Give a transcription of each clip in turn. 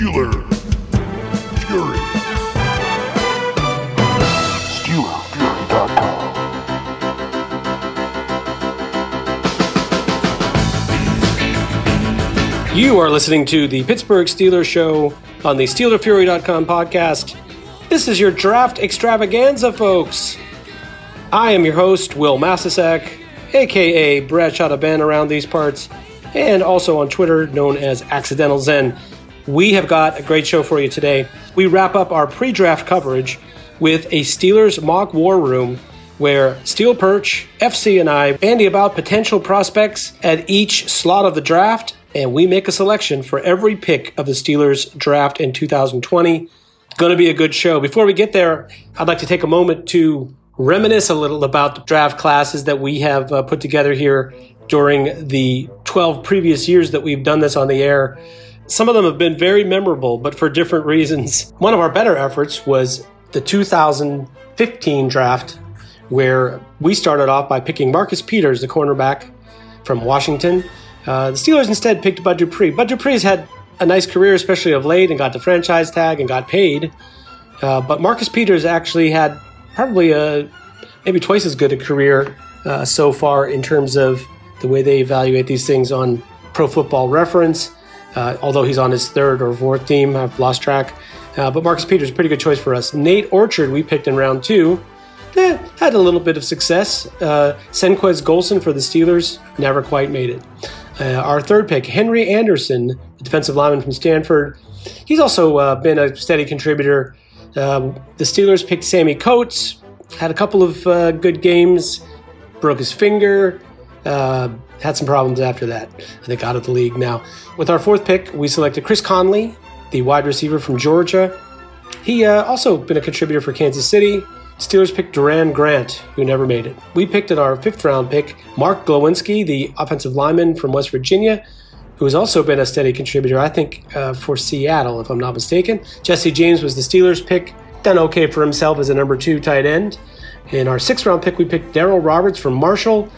Steeler Fury. SteelerFury.com. You are listening to the Pittsburgh Steelers Show on the SteelerFury.com podcast. This is your draft extravaganza, folks. I am your host, Wil Masisak, aka brad Bradshaw Ben around these parts, and also on Twitter known as Accidental Zen. We have got a great show for you today. We wrap up our pre draft coverage with a Steelers mock war room where Steel Perch, FC, and I bandy about potential prospects at each slot of the draft, and we make a selection for every pick of the Steelers draft in 2020. Going to be a good show. Before we get there, I'd like to take a moment to reminisce a little about the draft classes that we have uh, put together here during the 12 previous years that we've done this on the air. Some of them have been very memorable, but for different reasons. One of our better efforts was the 2015 draft, where we started off by picking Marcus Peters, the cornerback from Washington. Uh, the Steelers instead picked Bud Dupree. Bud Dupree's had a nice career, especially of late, and got the franchise tag and got paid. Uh, but Marcus Peters actually had probably a maybe twice as good a career uh, so far in terms of the way they evaluate these things on Pro Football Reference. Uh, although he's on his third or fourth team, I've lost track. Uh, but Marcus Peters, pretty good choice for us. Nate Orchard, we picked in round two. Eh, had a little bit of success. Uh, Senquez Golson for the Steelers never quite made it. Uh, our third pick, Henry Anderson, defensive lineman from Stanford. He's also uh, been a steady contributor. Um, the Steelers picked Sammy Coates, had a couple of uh, good games, broke his finger, uh, had some problems after that. I think out of the league now. With our fourth pick, we selected Chris Conley, the wide receiver from Georgia. He uh, also been a contributor for Kansas City. Steelers picked Doran Grant, who never made it. We picked in our fifth round pick Mark Glowinski, the offensive lineman from West Virginia, who has also been a steady contributor, I think, uh, for Seattle, if I'm not mistaken. Jesse James was the Steelers pick, done okay for himself as a number two tight end. In our sixth round pick, we picked Darryl Roberts from Marshall.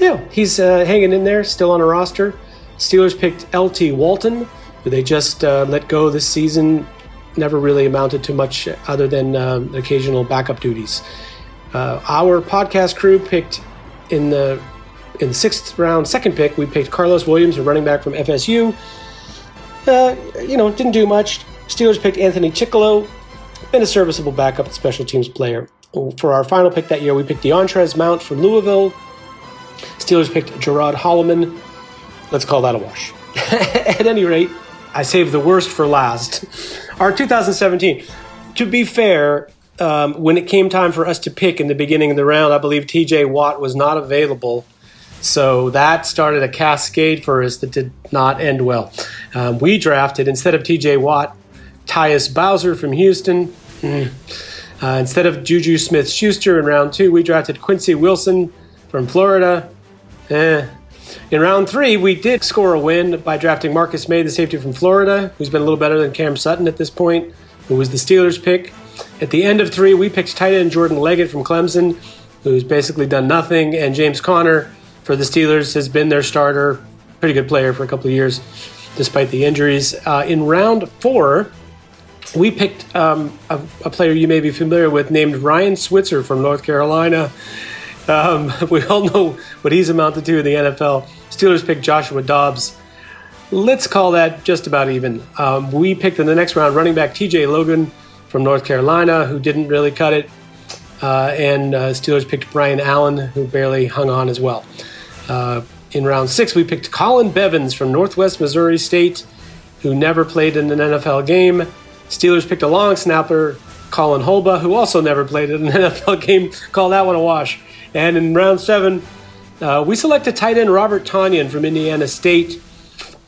Know, he's uh, hanging in there, still on a roster. Steelers picked LT Walton, who they just uh, let go this season never really amounted to much other than um, occasional backup duties. Uh, our podcast crew picked in the in the sixth round, second pick, we picked Carlos Williams, a running back from FSU. Uh, you know, didn't do much. Steelers picked Anthony Chickillo, been a serviceable backup special teams player. For our final pick that year, we picked DeAndres Mount from Louisville. Steelers picked Gerod Holliman. Let's call that a wash. At any rate, I saved the worst for last. Our 2017. To be fair, um, when it came time for us to pick in the beginning of the round, I believe TJ Watt was not available. So that started a cascade for us that did not end well. Um, we drafted, instead of TJ Watt, Tyus Bowser from Houston. Mm. Uh, instead of Juju Smith Schuster in round two, we drafted Quincy Wilson from Florida. Eh. In round three, we did score a win by drafting Marcus Maye, the safety from Florida, who's been a little better than Cam Sutton at this point, who was the Steelers' pick. At the end of three, we picked tight end Jordan Leggett from Clemson, who's basically done nothing, and James Conner for the Steelers has been their starter, pretty good player for a couple of years, despite the injuries. Uh, in round four, we picked um, a, a, player you may be familiar with named Ryan Switzer from North Carolina. Um, we all know what he's amounted to in the NFL. Steelers picked Joshua Dobbs. Let's call that just about even. Um, we picked in the next round running back TJ Logan from North Carolina, who didn't really cut it. Uh, and uh, Steelers picked Brian Allen, who barely hung on as well. Uh, in round six, we picked Colin Bevins from Northwest Missouri State, who never played in an NFL game. Steelers picked a long snapper, Colin Holba, who also never played in an NFL game. Call that one a wash. And in round seven, uh, we selected tight end Robert Tonyan from Indiana State.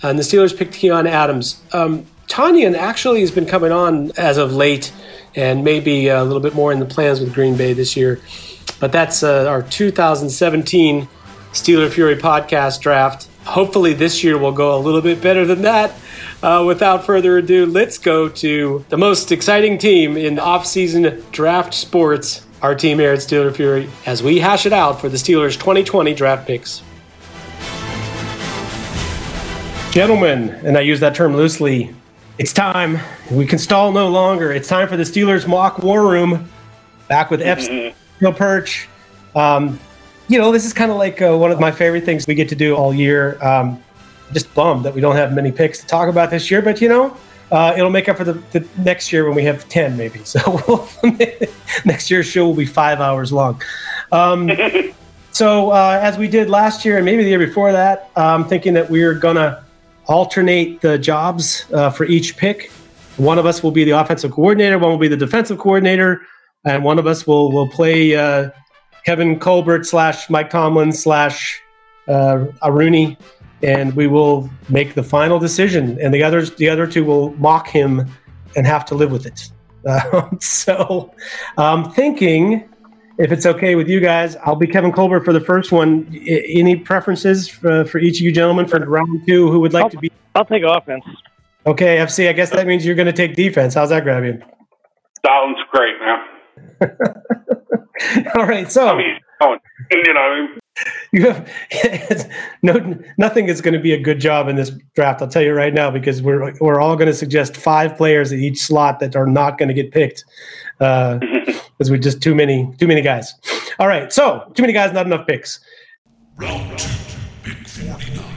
and the Steelers picked Keion Adams. Um, Tonyan actually has been coming on as of late, and maybe a little bit more in the plans with Green Bay this year. But that's uh, our 2017 Steeler Fury podcast draft. Hopefully, this year will go a little bit better than that. Uh, without further ado, let's go to the most exciting team in off-season draft sports, our team here at Steeler Fury, as we hash it out for the Steelers' 2020 draft picks. Gentlemen, and I use that term loosely, it's time. We can stall no longer. It's time for the Steelers mock war room. Back with F. Mm-hmm. Perch. Um, you know, this is kind of like uh, one of my favorite things we get to do all year. Um, just bummed that we don't have many picks to talk about this year, but you know, uh, it'll make up for the, the, next year when we have 10 maybe. So we'll, next year's show will be five hours long. Um, so uh, as we did last year and maybe the year before that, I'm thinking that we're going to alternate the jobs uh, for each pick. One of us will be the offensive coordinator, one will be the defensive coordinator, and one of us will, will play uh, Kevin Colbert slash Mike Tomlin slash uh, Aruni, and we will make the final decision. And the others, the other two, will mock him and have to live with it. Uh, so, I'm thinking, if it's okay with you guys, I'll be Kevin Colbert for the first one. I, any preferences for, for, each of you gentlemen for round two? Who would like I'll, to be? I'll take offense. Okay, FC. I guess that means you're going to take defense. How's that grab you? Sounds great, man. All right, so I mean, you know, you have no nothing is going to be a good job in this draft. I'll tell you right now because we're we're all going to suggest five players at each slot that are not going to get picked because uh, we're just too many too many guys. All right, so too many guys, not enough picks. Round two, pick forty nine.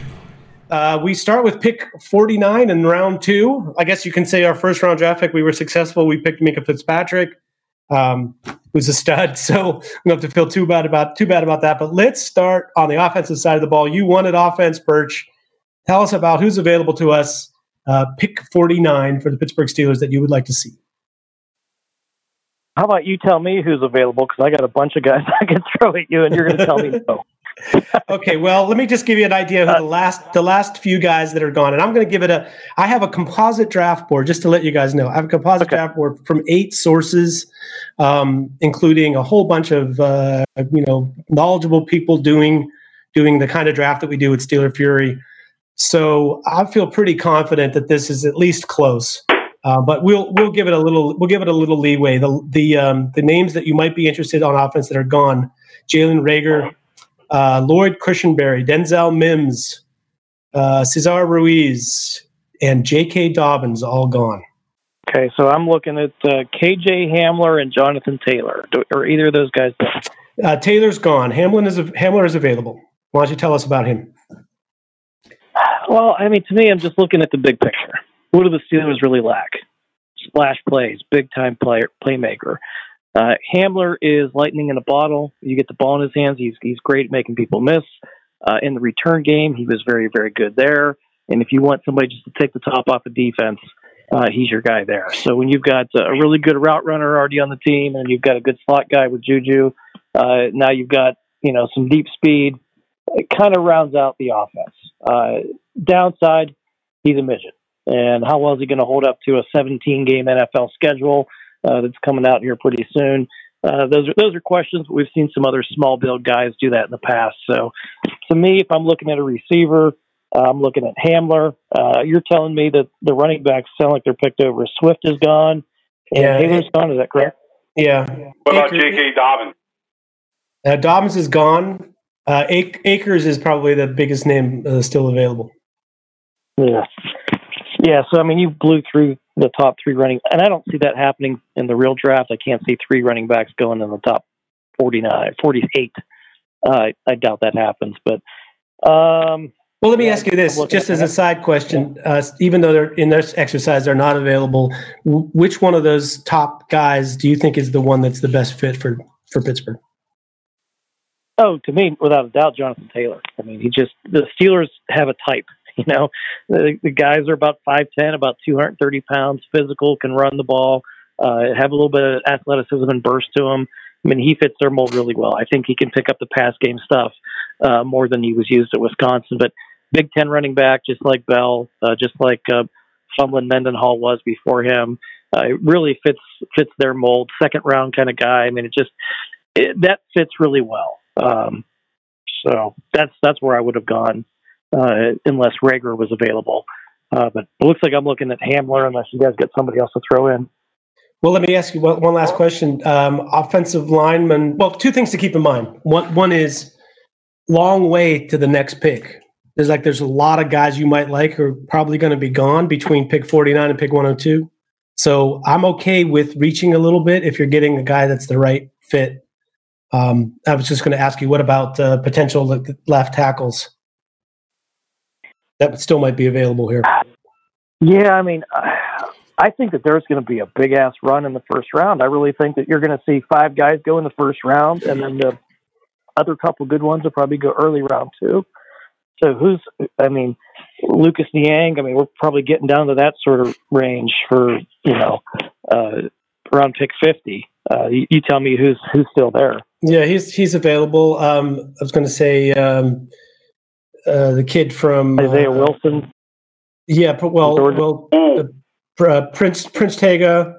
Uh, we start with pick 49 in round two. I guess you can say our first round draft pick, we were successful. We picked Minkah Fitzpatrick um, who's a stud. So we don't have to feel too bad about too bad about that. But let's start on the offensive side of the ball. You wanted offense, Perch. Tell us about who's available to us. Uh, pick 49 for the Pittsburgh Steelers that you would like to see. How about you tell me who's available? Because I got a bunch of guys I can throw at you, and you're going to tell me no. Okay, well, let me just give you an idea of who the last the last few guys that are gone, and I'm going to give it a. I have a composite draft board just to let you guys know. I have a composite okay. draft board from eight sources, um, including a whole bunch of uh, you know knowledgeable people doing doing the kind of draft that we do with Steeler Fury. So I feel pretty confident that this is at least close. Uh, but we'll we'll give it a little we'll give it a little leeway. The the um, the names that you might be interested on offense that are gone: Jalen Reagor, uh, Lloyd Cushenberry, Denzel Mims, uh, Cesar Ruiz, and J.K. Dobbins all gone. Okay, so I'm looking at uh, K.J. Hamler and Jonathan Taylor. Do, are either of those guys? Uh, Taylor's gone. Hamlin is Hamler is available. Why don't you tell us about him? Well, I mean, to me, I'm just looking at the big picture. What do the Steelers really lack? Splash plays, big time player, playmaker. Uh, Hamler is lightning in a bottle. You get the ball in his hands. He's he's great at making people miss. Uh, in the return game, he was very very good there. And if you want somebody just to take the top off of defense, uh, he's your guy there. So when you've got a really good route runner already on the team, and you've got a good slot guy with Juju, uh, now you've got you know some deep speed. It kind of rounds out the offense. Uh, downside, he's a midget, and how well is he going to hold up to a 17 game NFL schedule? Uh, that's coming out here pretty soon. Uh, those are those are questions. But we've seen some other small build guys do that in the past. So, to me, if I'm looking at a receiver, uh, I'm looking at Hamler. Uh, you're telling me that the running backs sound like they're picked over. Swift is gone, and yeah, Taylor's gone. Is that correct? Yeah. What about J.K. Dobbins? Uh, Dobbins is gone. Uh, Akers is probably the biggest name uh, still available. Yeah. Yeah. So I mean, you blew through the top three running, and I don't see that happening in the real draft. I can't see three running backs going in the top 49, 48. Uh, I doubt that happens, but. Um, well, let me yeah, ask you this, just as a side question. Uh, even though they're in this exercise, they're not available. W- which one of those top guys do you think is the one that's the best fit for for Pittsburgh? Oh, to me, without a doubt, Jonathan Taylor. I mean, he just the Steelers have a type. You know, the, the guys are about five ten, about two hundred thirty pounds, physical, can run the ball, uh, have a little bit of athleticism and burst to him. I mean, he fits their mold really well. I think he can pick up the pass game stuff uh, more than he was used at Wisconsin. But Big Ten running back, just like Bell, uh, just like uh, Sumlin Mendenhall was before him. Uh, it really fits fits their mold. Second round kind of guy. I mean, it just it, that fits really well. Um, so that's that's where I would have gone uh, unless Reagor was available. Uh, but it looks like I'm looking at Hamler unless you guys get somebody else to throw in. Well, let me ask you one, one last question. Um, offensive lineman. Well, two things to keep in mind. One one is long way to the next pick. There's like there's a lot of guys you might like who are probably going to be gone between pick 49 and pick 102. So I'm okay with reaching a little bit if you're getting a guy that's the right fit. Um, I was just going to ask you, what about uh, potential left tackles that still might be available here? Yeah, I mean, I think that there's going to be a big ass run in the first round. I really think that you're going to see five guys go in the first round, and then the other couple good ones will probably go early round two. So who's? I mean, Lucas Niang. I mean, we're probably getting down to that sort of range for you know uh, around pick fifty. Uh, you, you, tell me who's who's still there. Yeah, he's he's available. Um, I was going to say um, uh, the kid from Isaiah uh, Wilson. Yeah, well, well, uh, uh, Prince Prince Tega,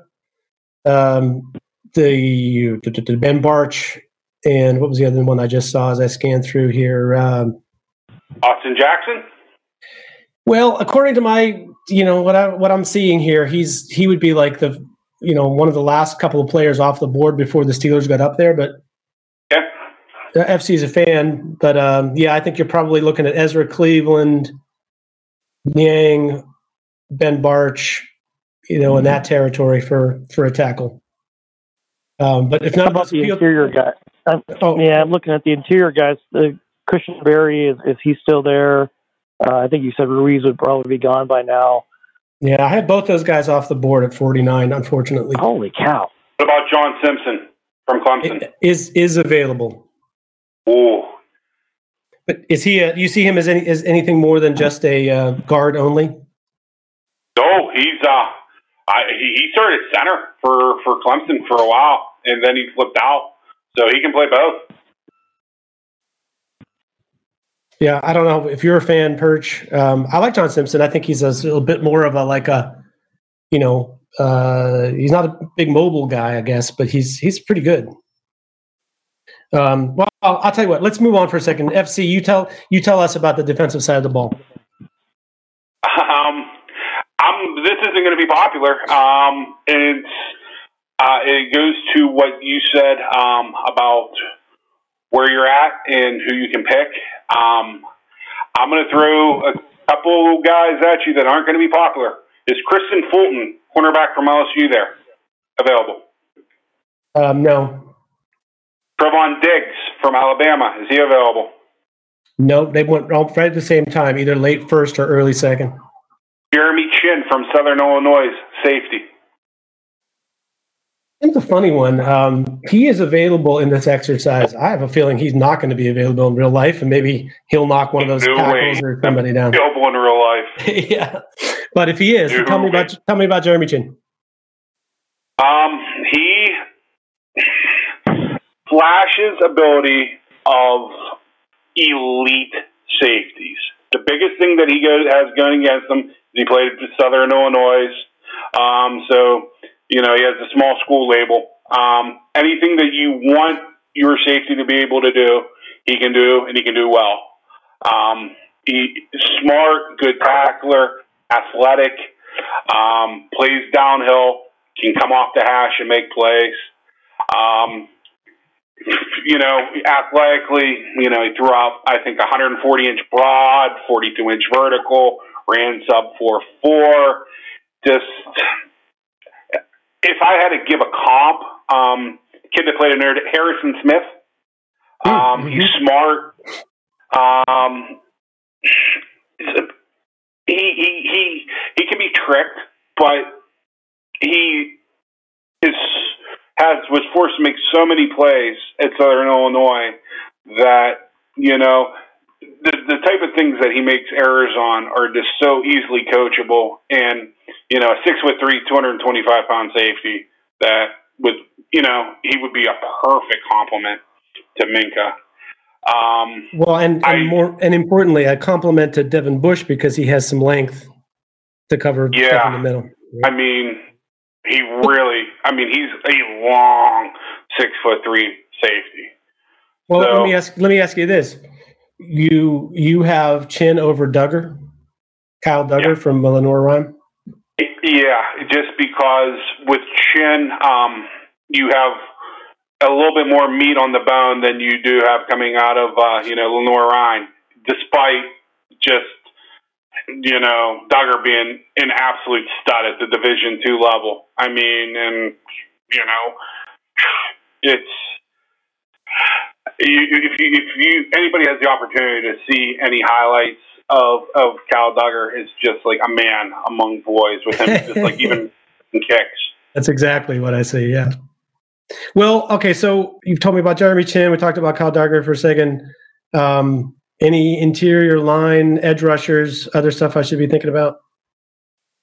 um, the, the, the, Ben Bartch, and what was the other one I just saw as I scanned through here? Um, Austin Jackson. Well, according to my, you know, what I what I'm seeing here, he's he would be like the, you know, one of the last couple of players off the board before the Steelers got up there. But yeah, FC is a fan. But um, yeah, I think you're probably looking at Ezra Cleveland, Niang, Ben Bartch, you know, in that territory for for a tackle. Um, but if not about the interior guy, I'm, oh yeah, I'm looking at the interior guys. The Cushenberry is is he still there? Uh, I think you said Ruiz would probably be gone by now. Yeah, I had both those guys off the board at 49, unfortunately. Holy cow. What about John Simpson from Clemson? It is is available. Ooh. But is he? A, you see him as any as anything more than just a uh, guard only? No, he's uh, I, he, he started center for for Clemson for a while, and then he flipped out, so he can play both. Yeah, I don't know if you're a fan, Perch. Um, I like John Simpson. I think he's a little bit more of a like a, you know, uh, he's not a big mobile guy, I guess, but he's he's pretty good. Um, well, I'll, I'll, tell you what. Let's move on for a second. FC, you tell you tell us about the defensive side of the ball. Um, I'm, this isn't going to be popular. Um, it's uh, it goes to what you said um, about where you're at and who you can pick. Um, I'm going to throw a couple guys at you that aren't going to be popular. Is Kristian Fulton, cornerback from LSU, there available? Um, no. Trevon Diggs from Alabama, is he available? No, they went all right at the same time, either late first or early second. Jeremy Chinn from Southern Illinois, safety It's a funny one. Um, he is available in this exercise. I have a feeling he's not going to be available in real life, and maybe he'll knock one of those no tackles way. or somebody down. Available in real life. yeah, but if he is, no tell me about tell me about Jeremy Chinn. Um, flashes ability of elite safeties. The biggest thing that he has going against him is he played at Southern Illinois. Um, so you know, he has a small school label. Um, anything that you want your safety to be able to do, he can do, and he can do well. Um, he smart, good tackler, athletic, um, plays downhill, can come off the hash and make plays. Um, you know, athletically, you know, he threw out, I think, 140 inch broad, 42 inch vertical, ran sub 4 4. Just if I had to give a comp, um, kid that played in there, Harrison Smith. Hmm, um, mm-hmm. He's smart. Um, he he he he can be tricked, but he has was forced to make so many plays at Southern Illinois that you know the the type of things that he makes errors on are just so easily coachable, and you know, a six foot three, two hundred and twenty five pound safety that would you know he would be a perfect complement to Minkah. Um, well, and, and I, more and importantly, a compliment to Devin Bush because he has some length to cover yeah, in the middle. I mean, he really. I mean, he's a long six foot three safety. Well, so, let me ask. Let me ask you this: you you have Chinn over Dugger, Kyle Dugger yeah. from Lenoir-Rhyne. Yeah, just because with Chinn, um, you have a little bit more meat on the bone than you do have coming out of uh, you know Lenoir-Rhyne, despite just you know Dugger being an absolute stud at the Division two level. I mean, and you know, it's if you if you anybody has the opportunity to see any highlights of of Cal Dugger, it's just like a man among boys with him, just like even kicks. That's exactly what I see. Yeah. Well, okay, so you've told me about Jeremy Chinn. We talked about Kyle Dugger for a second. Um, any interior line, edge rushers, other stuff I should be thinking about?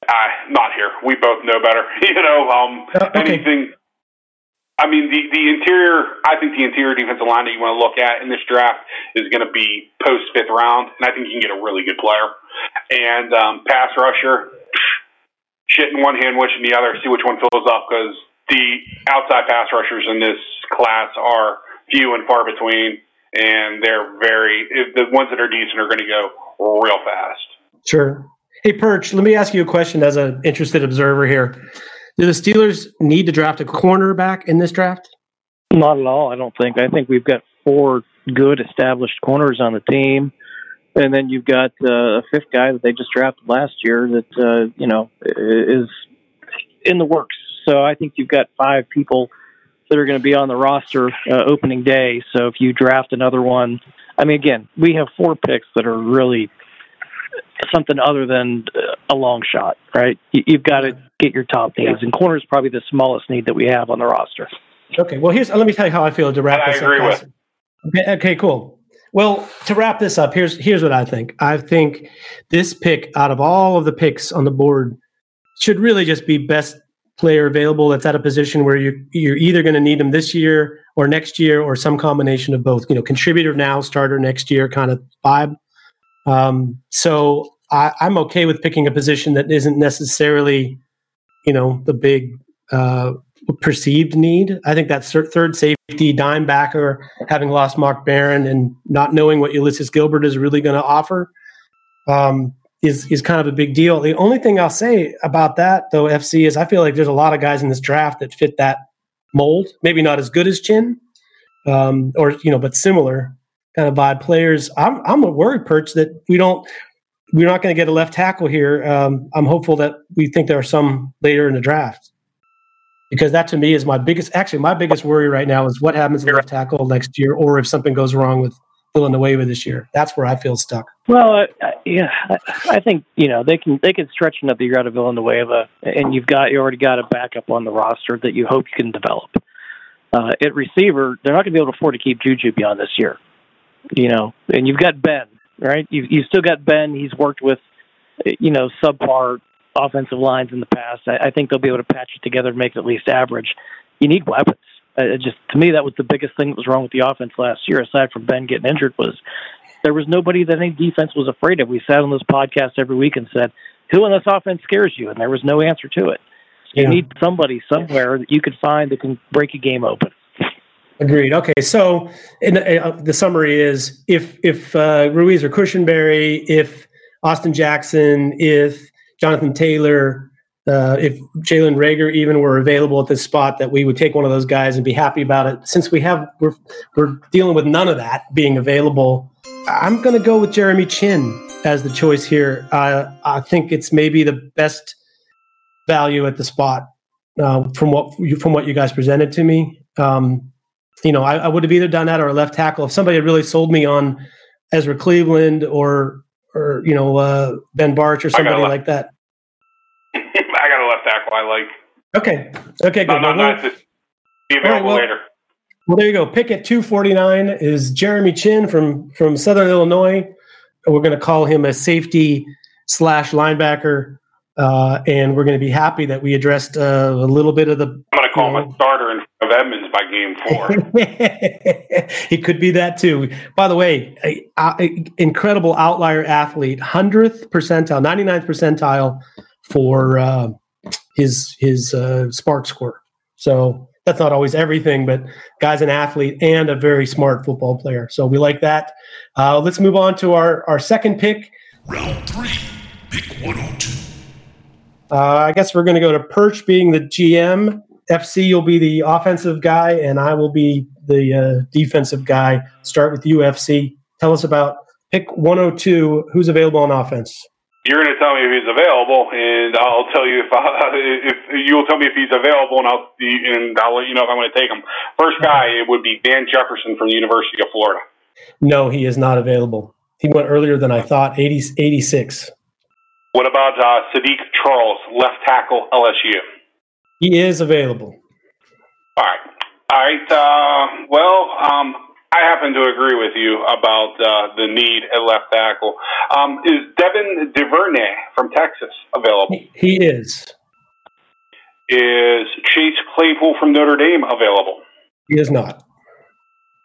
Uh, not here. We both know better. you know, um, uh, okay. anything. I mean, the, the interior, I think the interior defensive line that you want to look at in this draft is going to be post fifth round, and I think you can get a really good player. And um, pass rusher, shit in one hand, wish in the other, see which one fills up because the outside pass rushers in this class are few and far between, and they're very the ones that are decent are going to go real fast. Sure. Hey, Perch, let me ask you a question as an interested observer here. Do the Steelers need to draft a cornerback in this draft? Not at all. I don't think. I think we've got four good established corners on the team, and then you've got uh, a fifth guy that they just drafted last year that uh, you know is in the works. So I think you've got five people that are going to be on the roster uh, opening day. So if you draft another one, I mean, again, we have four picks that are really something other than a long shot, right? You've got to get your top needs, and corner is probably the smallest need that we have on the roster. Okay, well, here's let me tell you how I feel to wrap I this agree up. With. Okay, okay, cool. Well, to wrap this up, here's here's what I think. I think this pick out of all of the picks on the board should really just be best player available that's at a position where you you're either going to need them this year or next year or some combination of both. You know, contributor now, starter next year, kind of vibe. Um, so I, I'm okay with picking a position that isn't necessarily, you know, the big uh, perceived need. I think that third safety dime backer, having lost Mark Barron and not knowing what Ulysses Gilbert is really going to offer, um, is is kind of a big deal. The only thing I'll say about that though, FC is I feel like there's a lot of guys in this draft that fit that mold. Maybe not as good as Chinn, um, or you know, but similar kind of vibe players. I'm I'm worried, Perch, that we don't we're not going to get a left tackle here. Um, I'm hopeful that we think there are some later in the draft because that to me is my biggest. Actually, my biggest worry right now is what happens at left tackle next year, or if something goes wrong with Villanueva this year. That's where I feel stuck. Well, uh, yeah, I, I think you know they can they can stretch another year out of Villanueva, and you've got you already got a backup on the roster that you hope you can develop. Uh, at receiver, they're not going to be able to afford to keep Juju beyond this year. You know, and you've got Ben, right? You you still got Ben. He's worked with, you know, subpar offensive lines in the past. I, I think they'll be able to patch it together and make it at least average. You need weapons. Uh, just to me, that was the biggest thing that was wrong with the offense last year. Aside from Ben getting injured, was there was nobody that any defense was afraid of. We sat on this podcast every week and said, "Who in this offense scares you?" And there was no answer to it. You yeah. need somebody somewhere that you could find that can break a game open. Agreed. Okay, so in, uh, the summary is if if uh, Ruiz or Cushenberry, if Austin Jackson, if Jonathan Taylor, uh, if Jalen Reagor even were available at this spot, that we would take one of those guys and be happy about it. Since we have we're we're dealing with none of that being available, I'm going to go with Jeremy Chinn as the choice here. Uh, I think it's maybe the best value at the spot uh, from what you, from what you guys presented to me. Um, you know, I, I, would have either done that or a left tackle. If somebody had really sold me on Ezra Cleveland or or you know uh, Ben Bartch or somebody like that. I got a left tackle I like. Okay. Okay. Good. No, no, no, be available right, well, later. Well, there you go. Pick at two forty nine is Jeremy Chinn from from Southern Illinois. We're going to call him a safety slash linebacker. Uh, and we're going to be happy that we addressed uh, a little bit of the. I'm going to call him a starter in front of Edmunds by game four. he could be that too. By the way, a, a, incredible outlier athlete, hundredth percentile, 99th percentile for uh, his his uh, SPARQ score. So that's not always everything, but guy's an athlete and a very smart football player. So we like that. Uh, let's move on to our our second pick. Round three, pick 102. Uh, I guess we're going to go to Perch being the GM. FC, you'll be the offensive guy, and I will be the uh, defensive guy. Start with UFC. Tell us about pick 102. Who's available on offense? You're going to tell me if he's available, and I'll tell you if I, if you'll tell me if he's available, and I'll and I'll let you know if I'm going to take him. First guy it would be Van Jefferson from the University of Florida. No, he is not available. He went earlier than I thought. 80, 86. What about uh, Saahdiq Charles, left tackle, LSU? He is available. All right. All right. Uh, well, um, I happen to agree with you about uh, the need at left tackle. Um, is Devin Duvernay from Texas available? He is. Is Chase Claypool from Notre Dame available? He is not.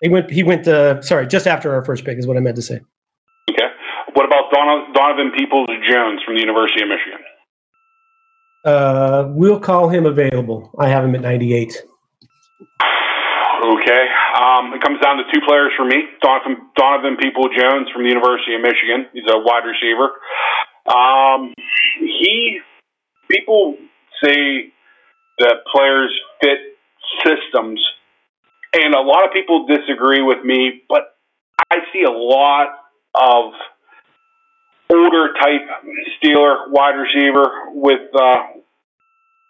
He went. He went. Uh, sorry, just after our first pick is what I meant to say. Okay. What about Donovan Peoples Jones from the University of Michigan? Uh, we'll call him available. I have him at 98. Okay. Um, it comes down to two players for me. Donovan, Donovan People Jones from the University of Michigan. He's a wide receiver. Um, he, people say that players fit systems, and a lot of people disagree with me, but I see a lot of older type Steeler wide receiver with uh,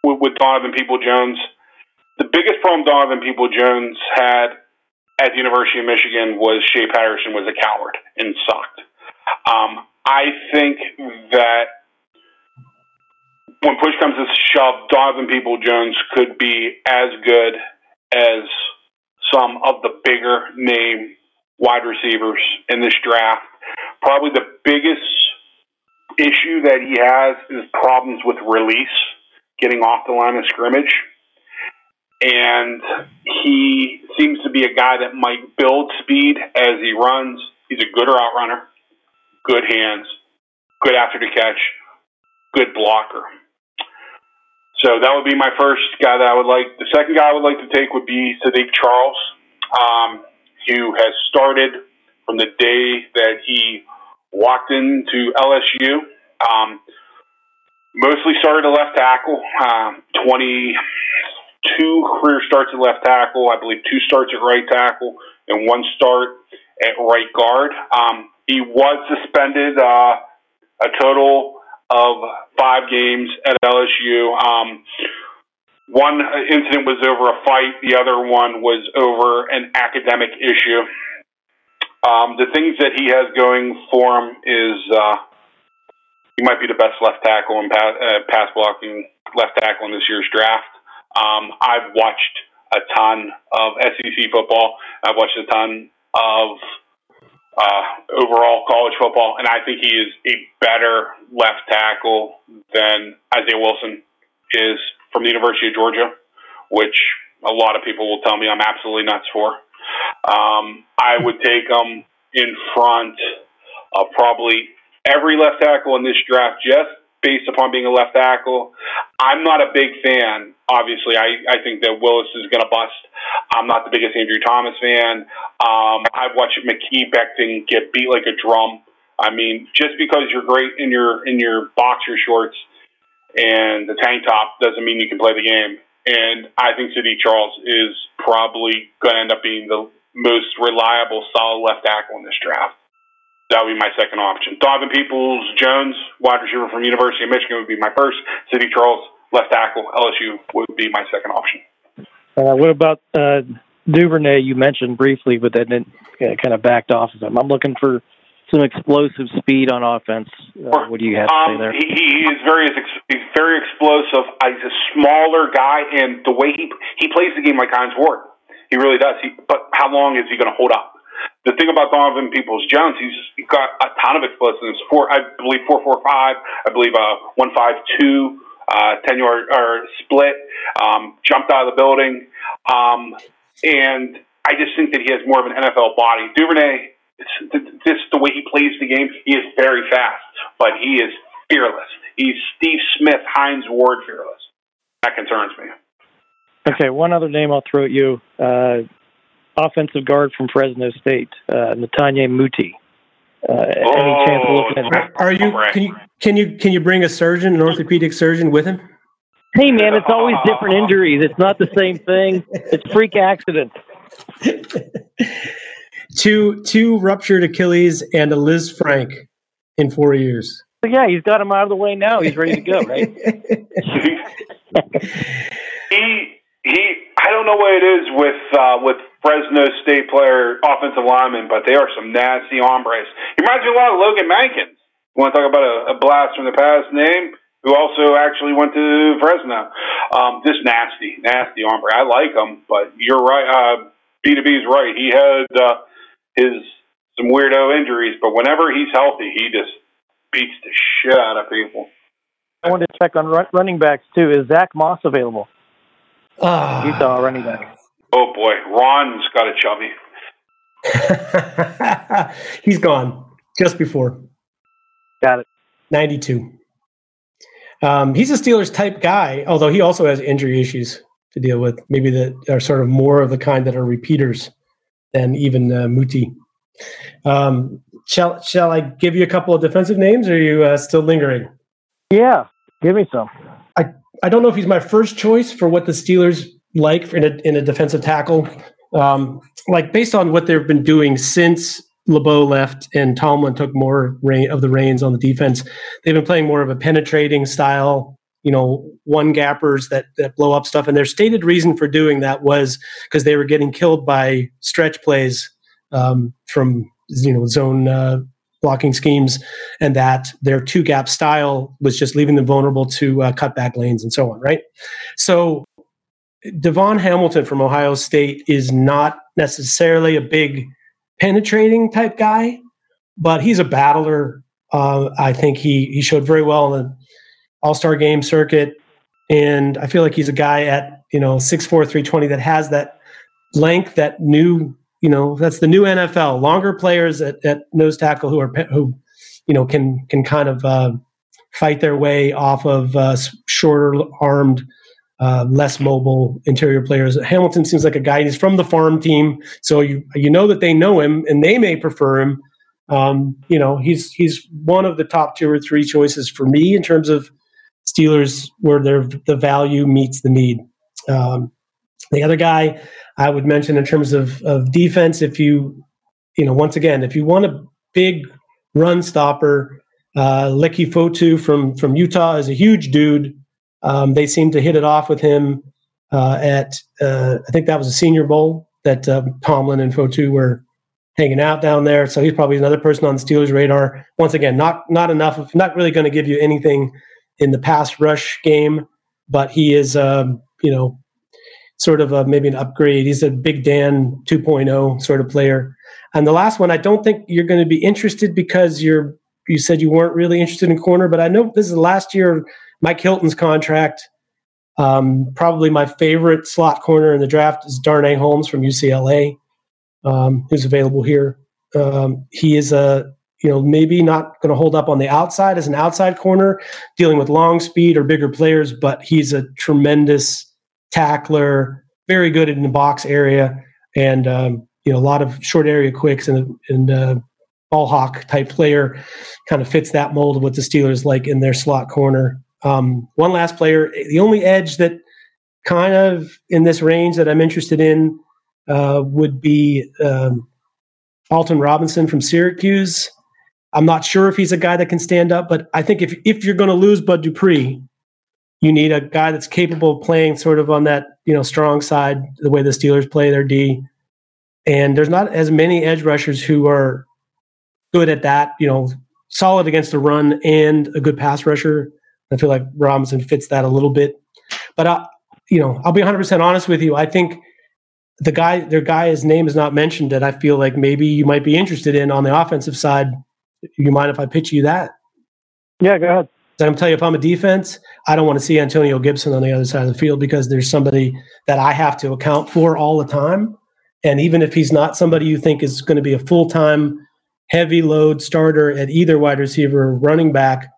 with, with Donovan People Jones. The biggest problem Donovan People Jones had at the University of Michigan was Shea Patterson was a coward and sucked. Um, I think that when push comes to shove, Donovan People Jones could be as good as some of the bigger name wide receivers in this draft. Probably the biggest issue that he has is problems with release, getting off the line of scrimmage. And he seems to be a guy that might build speed as he runs. He's a good route runner, good hands, good after the catch, good blocker. So that would be my first guy that I would like. The second guy I would like to take would be Saahdiq Charles, um, who has started from the day that he walked into LSU. Um, mostly started at left tackle. Um, 22 career starts at left tackle. I believe two starts at right tackle and one start at right guard. Um, he was suspended uh, a total of five games at LSU. Um, one incident was over a fight. The other one was over an academic issue. Um, the things that he has going for him is uh, he might be the best left tackle and pass, uh, pass blocking left tackle in this year's draft. Um, I've watched a ton of SEC football. I've watched a ton of uh, overall college football, and I think he is a better left tackle than Isaiah Wilson is from the University of Georgia, which a lot of people will tell me I'm absolutely nuts for. Um, I would take them in front of probably every left tackle in this draft just based upon being a left tackle. I'm not a big fan. Obviously, I, I think that Willis is going to bust. I'm not the biggest Andrew Thomas fan. Um, I've watched Mekhi Becton get beat like a drum. I mean, just because you're great in your in your boxer shorts and the tank top doesn't mean you can play the game. And I think Saahdiq Charles is probably going to end up being the most reliable, solid left tackle in this draft. That would be my second option. Donovan Peoples Jones, wide receiver from University of Michigan, would be my first. Saahdiq Charles, left tackle, LSU, would be my second option. Uh, what about uh, Duvernay? You mentioned briefly, but then it uh, kind of backed off of him. I'm looking for some explosive speed on offense. Uh, what do you have to um, say there? He, he is very he's very explosive. He's a smaller guy, and the way he he plays the game like Hines Ward, he really does. He, but how long is he going to hold up? The thing about Donovan Peoples Jones, he's got a ton of explosiveness. Four, I believe four four five. I believe uh one five two. Uh, ten yard or split. Um, jumped out of the building, um, and I just think that he has more of an NFL body. Duvernay, it's just the way he plays the game. He is very fast, but he is fearless. He's Steve Smith, Hines Ward fearless. That concerns me. Okay, one other name I'll throw at you. Uh, offensive guard from Fresno State, uh, Netane Muti. Uh, any Oh, chance of looking at that? Are you can you can you can you bring a surgeon, an orthopedic surgeon, with him? Hey, man, it's always different injuries. It's not the same thing. It's freak accidents. two two ruptured Achilles and a Lisfranc in four years. But yeah, he's got him out of the way now. He's ready to go, right? he he. I don't know what it is with uh, with Fresno State player offensive lineman, but they are some nasty hombres. He reminds me a lot of Logan Mankins. You want to talk about a, a blast from the past name? Who also actually went to Fresno? Um, just nasty, nasty hombre. I like him, but you're right. Uh, B2B is right. He had uh, his some weirdo injuries, but whenever he's healthy, he just beats the shit out of people. I wanted to check on running backs too. Is Zach Moss available? Ah. Utah running back. Oh boy, Ron's got a chubby. He's gone just before Got it. 92. Um, he's a Steelers type guy, although he also has injury issues to deal with. Maybe that are sort of more of the kind that are repeaters than even uh, Muti. Um, shall shall I give you a couple of defensive names? Or are you uh, still lingering? Yeah, give me some. I don't know if he's my first choice for what the Steelers like in a in a defensive tackle. Um, like based on what they've been doing since LeBeau left and Tomlin took more reign, of the reins on the defense, they've been playing more of a penetrating style. You know, one gappers that that blow up stuff, and their stated reason for doing that was because they were getting killed by stretch plays um, from you know zone uh, blocking schemes, and that their two gap style was just leaving them vulnerable to uh, cutback lanes and so on. Right. So Davon Hamilton from Ohio State is not necessarily a big penetrating type guy, but he's a battler. Uh, I think he he showed very well in the All Star Game circuit, and I feel like he's a guy at you know six four three twenty that has that length, that new you know that's the new NFL. Longer players at, at nose tackle who are who you know can can kind of uh, fight their way off of uh, shorter armed uh, less mobile interior players. Hamilton seems like a guy. He's from the farm team, so you you know that they know him and they may prefer him. Um, you know, he's he's one of the top two or three choices for me in terms of Steelers where their the value meets the need. Um, the other guy I would mention in terms of of defense, if you you know once again if you want a big run stopper, uh, Leki Fotu from from Utah is a huge dude. Um, they seem to hit it off with him uh, at uh, I think that was a Senior Bowl that uh, Tomlin and Fotu were hanging out down there. So he's probably another person on the Steelers' radar. Once again, not not enough, of, not really going to give you anything in the pass rush game, but he is um, you know sort of a, maybe an upgrade. He's a Big Dan 2.0 sort of player. And the last one, I don't think you're going to be interested because you're you said you weren't really interested in corner, but I know this is the last year Mike Hilton's contract. Um, probably my favorite slot corner in the draft is Darnay Holmes from UCLA, um, who's available here. Um, he is a you know maybe not going to hold up on the outside as an outside corner, dealing with long speed or bigger players, but he's a tremendous tackler, very good in the box area, and um, you know a lot of short area quicks and and uh, ball hawk type player. Kind of fits that mold of what the Steelers like in their slot corner. Um, one last player, the only edge that kind of in this range that I'm interested in uh, would be um, Alton Robinson from Syracuse. I'm not sure if he's a guy that can stand up, but I think if if you're going to lose Bud Dupree, you need a guy that's capable of playing sort of on that you know strong side, the way the Steelers play their D. And there's not as many edge rushers who are good at that, you know, solid against the run and a good pass rusher. I feel like Robinson fits that a little bit. But I, you know, I'll be 100% honest with you. I think the guy, their guy, his name is not mentioned that I feel like maybe you might be interested in on the offensive side. You mind if I pitch you that? Yeah, go ahead. I'm gonna tell you, if I'm a defense, I don't want to see Antonio Gibson on the other side of the field because there's somebody that I have to account for all the time. And even if he's not somebody you think is going to be a full time, heavy load starter at either wide receiver or running back,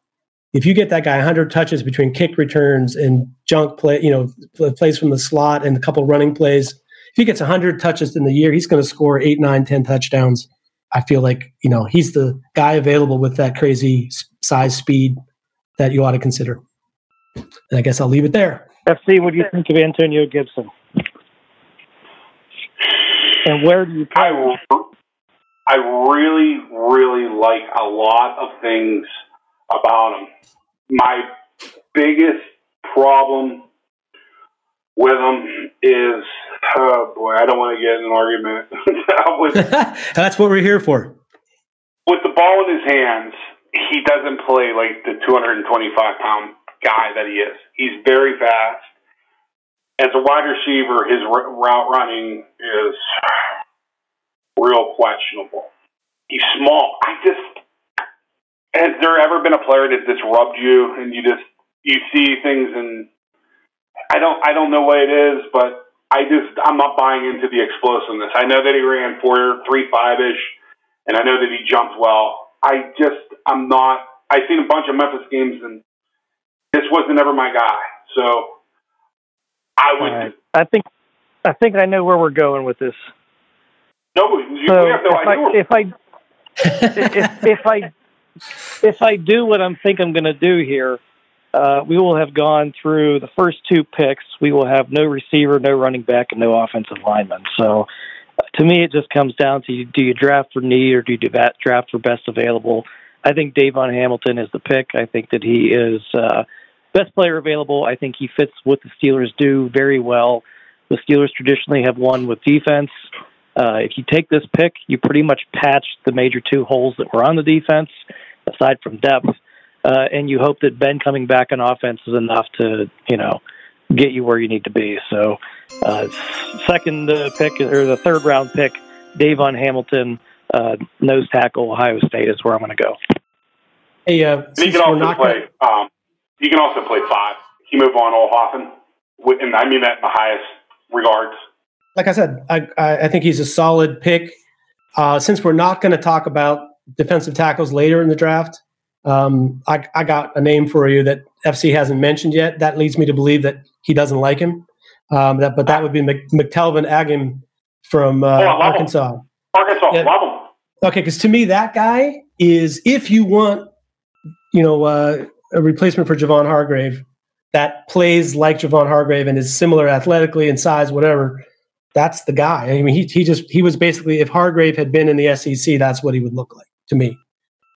if you get that guy 100 touches between kick returns and junk play, you know, plays from the slot and a couple running plays, if he gets 100 touches in the year, he's going to score eight, nine, 10 touchdowns. I feel like, you know, he's the guy available with that crazy size speed that you ought to consider. And I guess I'll leave it there. FC, what do you think of Antonio Gibson? And where do you I, I really, really like a lot of things about him. My biggest problem with him is, oh boy, I don't want to get in an argument. with, That's what we're here for. With the ball in his hands, he doesn't play like the 225 pound guy that he is. He's very fast. As a wide receiver, his route running is real questionable. He's small. I just has there ever been a player that just rubbed you and you just you see things and I don't I don't know what it is, but I just I'm not buying into the explosiveness. I know that he ran four three five ish, and I know that he jumped well. I just I'm not. I've seen a bunch of Memphis games and this wasn't ever my guy. So I would. Right. I think I think I know where we're going with this. No, you so have no idea. If I if I if, if I if I do what I'm think I'm going to do here, uh, we will have gone through the first two picks. We will have no receiver, no running back, and no offensive lineman. So, uh, to me, it just comes down to do you draft for need or do you draft for best available? I think DaVon Hamilton is the pick. I think that he is uh, best player available. I think he fits what the Steelers do very well. The Steelers traditionally have won with defense. Uh, if you take this pick, you pretty much patch the major two holes that were on the defense, aside from depth, uh, and you hope that Ben coming back on offense is enough to, you know, get you where you need to be. So, uh, second uh, pick or the third round pick, DaVon Hamilton, uh, nose tackle, Ohio State is where I'm going to go. Hey, uh, he can also play. Um, he can also play five. He moved on Olhoffen, and I mean that in the highest regards. Like I said, I, I think he's a solid pick. Uh, since we're not going to talk about defensive tackles later in the draft, um, I, I, got a name for you that FC hasn't mentioned yet. That leads me to believe that he doesn't like him. Um, that, but that would be Mc, McTelvin Agim from uh, oh, Arkansas. Him. Arkansas, yeah. love him. Okay, because to me that guy is if you want, you know, uh, a replacement for Javon Hargrave that plays like Javon Hargrave and is similar athletically and size, whatever. That's the guy. I mean, he he just he was basically if Hargrave had been in the SEC, that's what he would look like to me.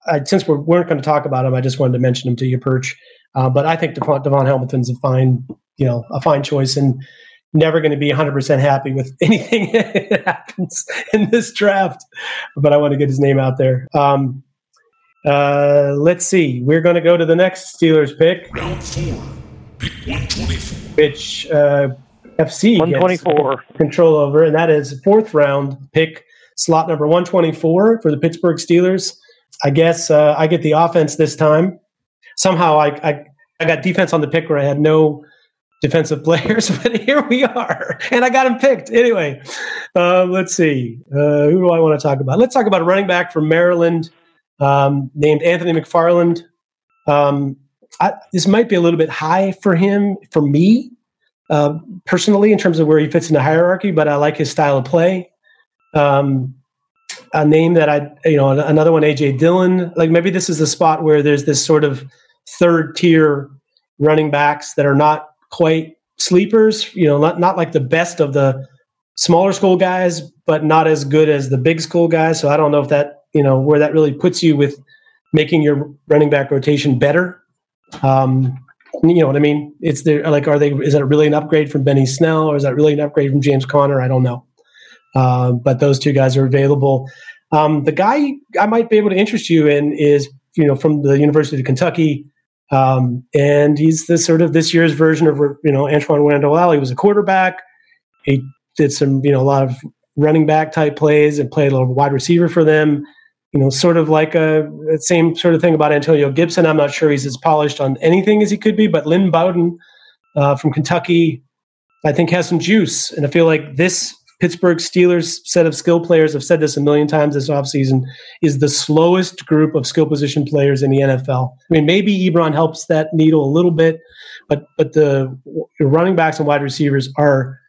I, since we weren't going to talk about him, I just wanted to mention him to you, Perch. Uh, but I think Devon, DaVon Hamilton's a fine, you know, a fine choice, and never going to be 100% happy with anything that happens in this draft. But I want to get his name out there. Um, uh, let's see. We're going to go to the next Steelers pick. Round four, pick 124. Which uh, FC 124 control over, and that is fourth round pick, slot number 124 for the Pittsburgh Steelers. I guess uh, I get the offense this time. Somehow I, I, I got defense on the pick where I had no defensive players, but here we are, and I got him picked anyway. Uh, let's see, uh, who do I want to talk about? Let's talk about a running back from Maryland um, named Anthony McFarland. Um, I, this might be a little bit high for him, for me uh, personally, in terms of where he fits in the hierarchy, but I like his style of play. Um, a name that I, you know, another one, AJ Dillon. Like maybe this is the spot where there's this sort of third tier running backs that are not quite sleepers. You know, not not like the best of the smaller school guys, but not as good as the big school guys. So I don't know if that, you know, where that really puts you with making your running back rotation better. Um, you know what I mean? It's there. Like, are they? Is that really an upgrade from Benny Snell, or is that really an upgrade from James Conner? I don't know. Uh, but those two guys are available. Um, the guy I might be able to interest you in is, you know, from the University of Kentucky, um, and he's the sort of this year's version of, you know, Antwaan Randle El. He was a quarterback. He did some, you know, a lot of running back type plays and played a little wide receiver for them. You know, sort of like a same sort of thing about Antonio Gibson. I'm not sure he's as polished on anything as he could be, but Lynn Bowden uh, from Kentucky, I think, has some juice. And I feel like this Pittsburgh Steelers set of skill players, I've said this a million times this offseason, is the slowest group of skill position players in the NFL. I mean, maybe Ebron helps that needle a little bit, but but the running backs and wide receivers are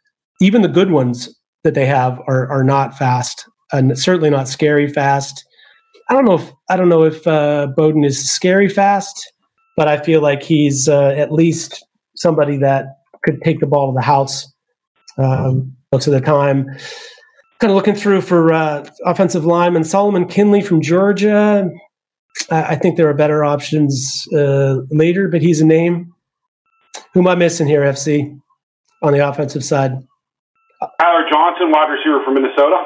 even the good ones that they have are are not fast and certainly not scary fast. I don't know if I don't know if uh, Bowden is scary fast, but I feel like he's uh, at least somebody that could take the ball to the house um, most at the time. Kind of looking through for uh, offensive lineman Solomon Kindley from Georgia. I, I think there are better options uh, later, but he's a name. Who am I missing here, FC, on the offensive side? Tyler Johnson, wide receiver from Minnesota.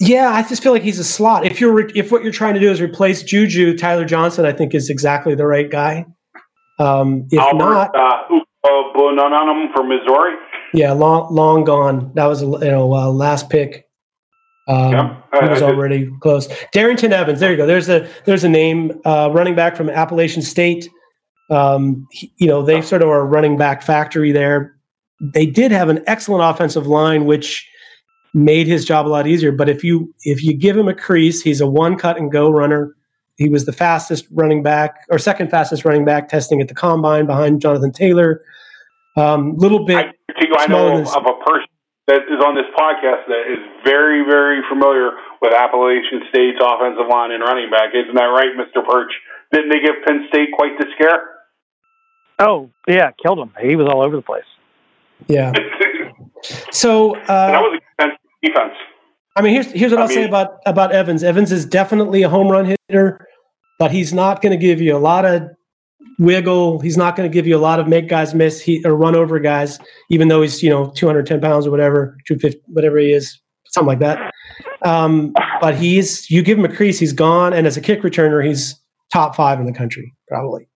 Yeah, I just feel like he's a slot. If you're re- if what you're trying to do is replace Juju, Tyler Johnson, I think is exactly the right guy. Um, if Albert, not, uh, uh, from Missouri. Yeah, long long gone. That was you know uh, last pick. Um, yeah, he was already close. Darrynton Evans. There you go. There's a there's a name. Uh, running back from Appalachian State. Um, he, you know they sort of are a running back factory there. They did have an excellent offensive line, which made his job a lot easier. But if you if you give him a crease, he's a one cut and go runner. He was the fastest running back or second fastest running back testing at the combine behind Jonathan Taylor. Um, little bit. I, I know of, of a person that is on this podcast that is very, very familiar with Appalachian State's offensive line and running back. Isn't that right, Mr. Perch? Didn't they give Penn State quite the scare? Oh, yeah, killed him. He was all over the place. Yeah. so uh, that was a defense. I mean, here's here's what I will say about about Evans. Evans is definitely a home run hitter, but he's not going to give you a lot of wiggle. He's not going to give you a lot of make guys miss he, or run over guys, even though he's you know 210 pounds or whatever, 250, whatever he is, something like that. Um, but he's you give him a crease, he's gone, and as a kick returner, he's top five in the country probably.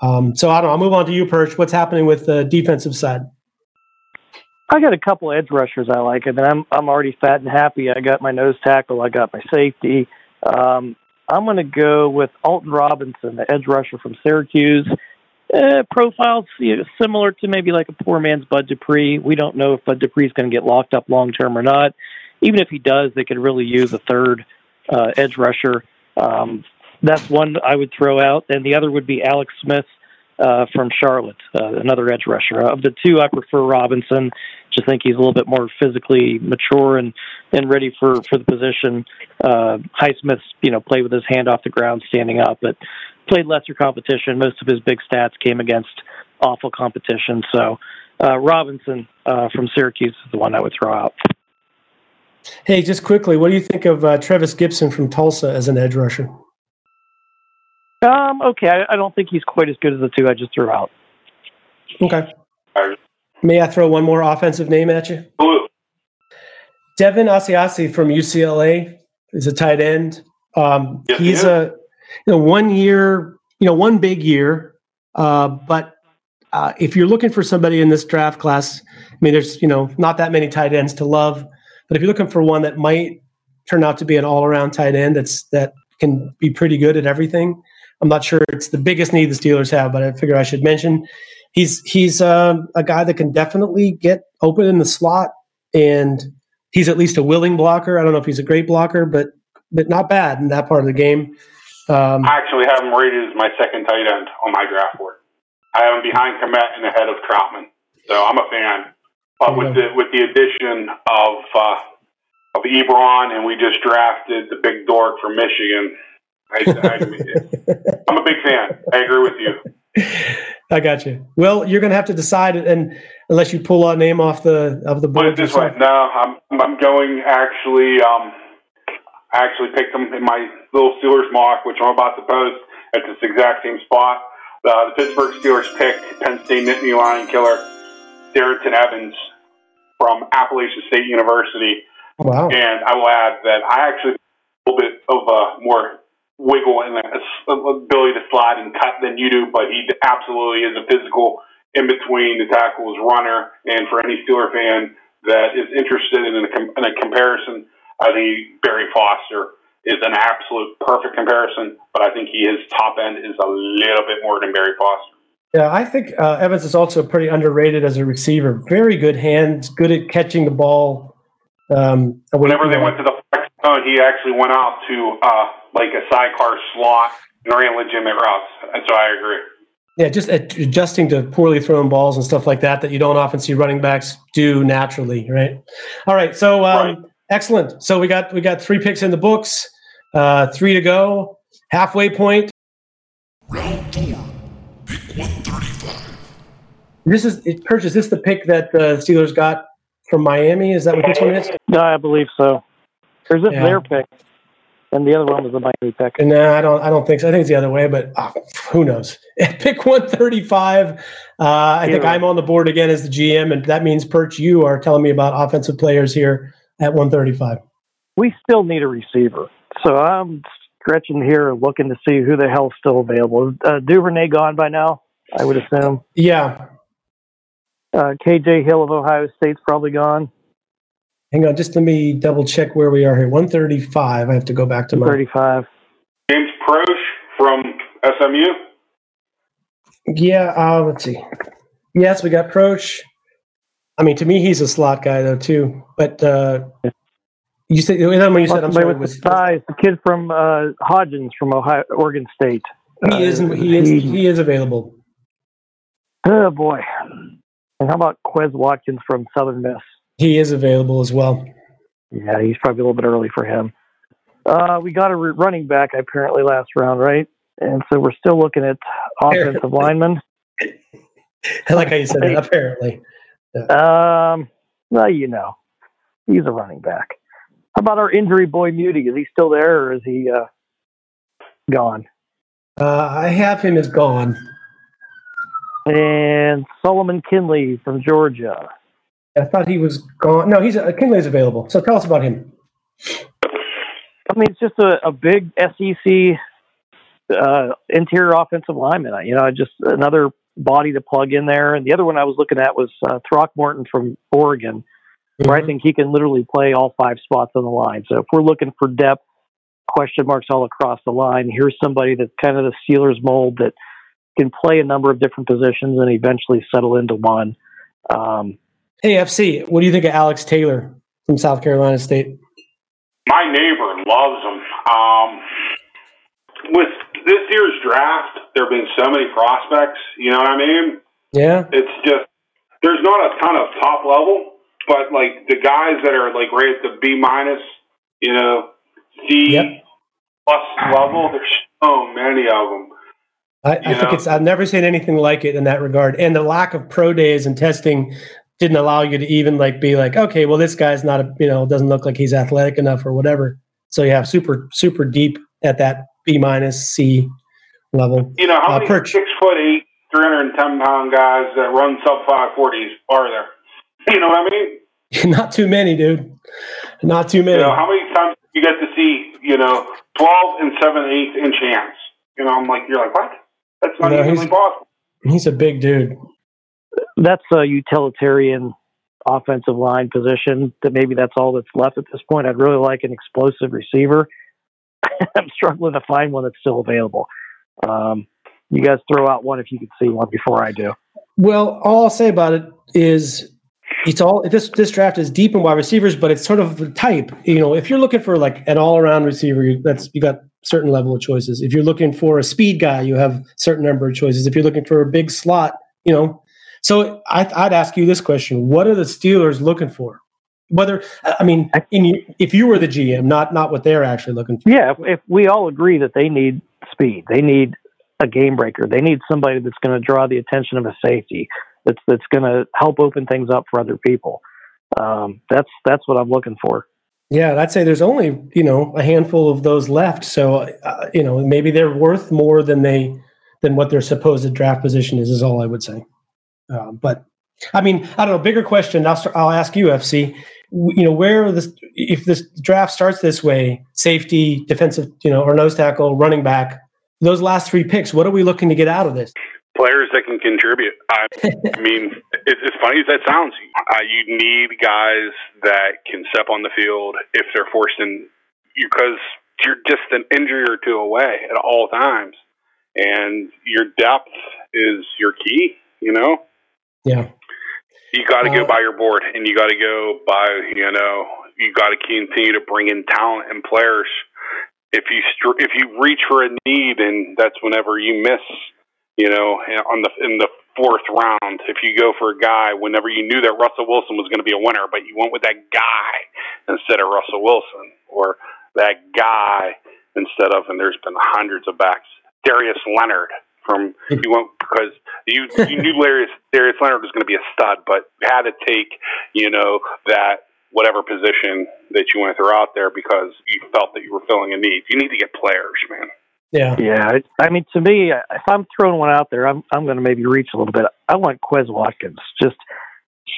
Um, so I don't. know. I'll move on to you, Perch. What's happening with the defensive side? I got a couple edge rushers I like, and I'm I'm already fat and happy. I got my nose tackle, I got my safety. Um, I'm going to go with Alton Robinson, the edge rusher from Syracuse. Uh, profiles you know, similar to maybe like a poor man's Bud Dupree. We don't know if Bud Dupree is going to get locked up long term or not. Even if he does, they could really use a third uh, edge rusher. Um, that's one I would throw out, and the other would be Alex Highsmith uh, from Charlotte, uh, another edge rusher. Of the two, I prefer Robinson. Just think he's a little bit more physically mature and and ready for for the position. Uh, Highsmith's you know played with his hand off the ground, standing up, but played lesser competition. Most of his big stats came against awful competition. So uh, Robinson uh, from Syracuse is the one I would throw out. Hey, just quickly, what do you think of uh, Trevis Gipson from Tulsa as an edge rusher? Um, okay, I, I, don't think he's quite as good as the two I just threw out. Okay. May I throw one more offensive name at you? Devin Asiasi from UCLA is a tight end. Um, yes, he's a you know one year, you know one big year, uh, but uh, if you're looking for somebody in this draft class, I mean, there's you know not that many tight ends to love, but if you're looking for one that might turn out to be an all-around tight end that's that can be pretty good at everything, I'm not sure it's the biggest need the Steelers have, but I figure I should mention he's he's uh, a guy that can definitely get open in the slot, and he's at least a willing blocker. I don't know if he's a great blocker, but but not bad in that part of the game. Um, I actually have him rated as my second tight end on my draft board. I have him behind Kmet and ahead of Trautman, so I'm a fan. But with the with the addition of uh, of Ebron, and we just drafted the big dork from Michigan I, am a big fan. I agree with you. I got you. Well, you're going to have to decide, and unless you pull a name off the of the board. Put it this way. No, I'm I'm going actually. Um, I actually picked them in my little Steelers mock, which I'm about to post at this exact same spot. Uh, the Pittsburgh Steelers picked Penn State Nittany Lion killer Darrynton Evans from Appalachian State University. Wow! And I will add that I actually a little bit of a more wiggle and a, ability to slide and cut than you do, but he absolutely is a physical in between the tackles runner. And for any Steeler fan, that is interested in a, in a comparison, I think Barry Foster is an absolute perfect comparison, but I think he his top end is a little bit more than Barry Foster. Yeah, I think uh, Evans is also pretty underrated as a receiver. Very good hands, good at catching the ball. Um, Whenever they went to the flex zone, he actually went out to uh, like a sidecar slot and ran legitimate routes. And so I agree. Yeah, just adjusting to poorly thrown balls and stuff like that that you don't often see running backs do naturally, right? All right, so um, right. excellent. So we got we got three picks in the books, uh, three to go, halfway point. Round four, pick one thirty-five. This is it. Purchase this the pick that the Steelers got from Miami. Is that what this one is? No, I believe so. Or is this yeah. their pick? And the other one was the Miami pick. No, I don't. I don't think so. I think it's the other way, but oh, who knows? pick one thirty five. Uh, I think I'm on the board again as the GM, and that means Perch, you are telling me about offensive players here at one thirty five. We still need a receiver, so I'm stretching here, looking to see who the hell's still available. Uh, Duvernay gone by now, I would assume. Yeah. Uh, KJ Hill of Ohio State's probably gone. Hang on, just let me double check where we are here. 135. I have to go back to my 35. James Proche from SMU. Yeah, uh, let's see. Yes, we got Proche. I mean, to me, he's a slot guy though too. But uh, you said then when you said I'm sorry, with was, the size, the kid from uh, Hodgins from Ohio, Oregon State. He uh, is. He is. He is available. Oh boy! And how about Quez Watkins from Southern Miss? He is available as well. Yeah, he's probably a little bit early for him. Uh, we got a running back apparently last round, right? And so we're still looking at offensive linemen. I like how you said that. Apparently. Yeah. Um. Well, you know, he's a running back. How about our injury boy Muti? Is he still there, or is he uh, gone? Uh, I have him as gone. And Solomon Kindley from Georgia. I thought he was gone. No, he's uh, Kindley's available. So tell us about him. I mean, it's just a, a big SEC uh, interior offensive lineman. You know, just another body to plug in there. And the other one I was looking at was uh, Throckmorton from Oregon, mm-hmm. where I mm-hmm. think he can literally play all five spots on the line. So if we're looking for depth, question marks all across the line, here's somebody that's kind of the Steelers mold that can play a number of different positions and eventually settle into one. Um, Hey, FC, what do you think of Alex Taylor from South Carolina State? My neighbor loves him. Um, with this year's draft, there have been so many prospects. You know what I mean? Yeah. It's just there's not a ton of top level, but like the guys that are like right at the B minus, you know, C yep. plus level, there's so many of them. I, I think it's I've never seen anything like it in that regard. And the lack of pro days and testing didn't allow you to even like be like, okay, well, this guy's not a, you know, doesn't look like he's athletic enough or whatever. So you have super, super deep at that B minus C level. You know, how uh, many perch. six foot eight, 310 pound guys that run sub 540s are there? You know what I mean? Not too many, dude. Not too many. You know, how many times you get to see, you know, 12 and 7 8 inch hands? You know, I'm like, you're like, what? That's not you know, even possible. He's a big dude that's a utilitarian offensive line position that maybe that's all that's left at this point. I'd really like an explosive receiver. I'm struggling to find one that's still available. Um, you guys throw out one if you can see one before I do. Well, all I'll say about it is it's all this this draft is deep in wide receivers, but it's sort of the type. You know, if you're looking for like an all around receiver, that's you got certain level of choices. If you're looking for a speed guy, you have certain number of choices. If you're looking for a big slot, you know, so I, would ask you this question: What are the Steelers looking for? Whether I mean, in, if you were the GM, not not what they're actually looking for. Yeah, if, we all agree that they need speed, they need a game breaker. They need somebody that's going to draw the attention of a safety. That's that's going to help open things up for other people. Um, that's that's what I'm looking for. Yeah, I'd say there's only you know a handful of those left. So uh, you know maybe they're worth more than they than what their supposed draft position is. Is all I would say. Um, but I mean, I don't know. Bigger question. I'll start, I'll ask you, FC. You know, where this if this draft starts this way, safety, defensive, you know, or nose tackle, running back, those last three picks, what are we looking to get out of this? Players that can contribute. I, I mean, it's as funny as that sounds, uh, you need guys that can step on the field if they're forced in, because you're just an injury or two away at all times, and your depth is your key. You know. Yeah. You got to Uh, go by your board, and you got to go by you know you got to continue to bring in talent and players. If you str- if you reach for a need, and that's whenever you miss, you know, on the in the fourth round. If you go for a guy, whenever you knew that Russell Wilson was going to be a winner, but you went with that guy instead of Russell Wilson, or that guy instead of, and there's been hundreds of backs, Darius Leonard from you went because you you knew Darius Darius Leonard was going to be a stud, but you had to take you know that whatever position that you want to throw out there because you felt that you were filling a need. You need to get players, man. Yeah. Yeah, I- I mean, to me, if I'm throwing one out there, I'm I'm going to maybe reach a little bit. I want Quez Watkins, just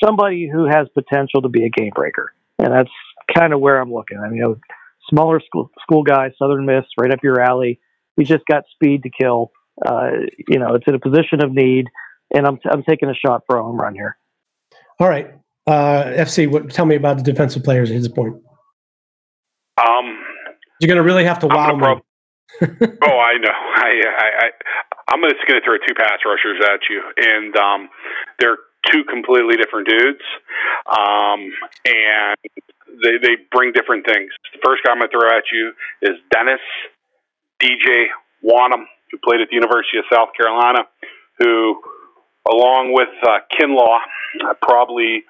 somebody who has potential to be a game breaker, and that's kind of where I'm looking. I mean, you know, smaller school school guy, Southern Miss, right up your alley. He's just got speed to kill. Uh, you know, it's in a position of need, and I'm I'm taking a shot for a home run here. All right. Uh, FC, what, tell me about the defensive players at this point. Um, You're going to really have to I'm wow gonna me. prob- oh, I know. I, I, I I'm just going to throw two pass rushers at you, and um, they're two completely different dudes, um, and they they bring different things. The first guy I'm going to throw at you is Dennis DJ Wonnum, who played at the University of South Carolina, who, along with uh, Kinlaw, probably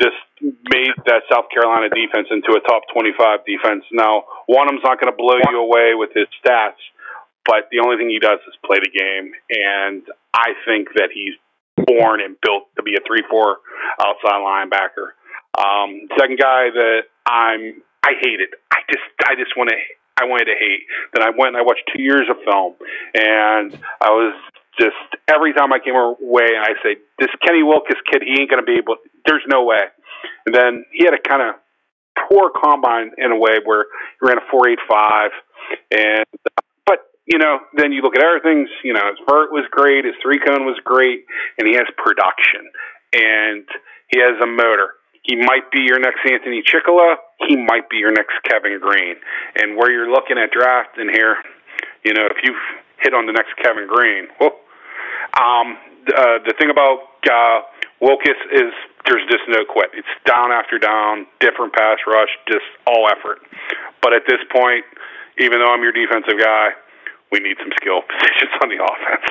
just made that South Carolina defense into a top 25 defense. Now, Wonnum's not going to blow you away with his stats, but the only thing he does is play the game, and I think that he's born and built to be a 3-4 outside linebacker. Um, second guy that I'm I hated. I just I just want to I wanted to hate. Then I went and I watched two years of film, and I was just every time I came away and I say, this Kenny Willekes kid, he ain't going to be able. There's no way. And then he had a kind of poor combine in a way where he ran a four eight five, and but you know then you look at other things. You know his vert was great, his three cone was great, and he has production and he has a motor. He might be your next Anthony Chickillo. He might be your next Kevin Greene. And where you're looking at drafting here, you know, if you hit on the next Kevin Greene, well, um, uh, the thing about uh, Willekes is there's just no quit. It's down after down, different pass rush, just all effort. But at this point, even though I'm your defensive guy, we need some skill positions on the offense.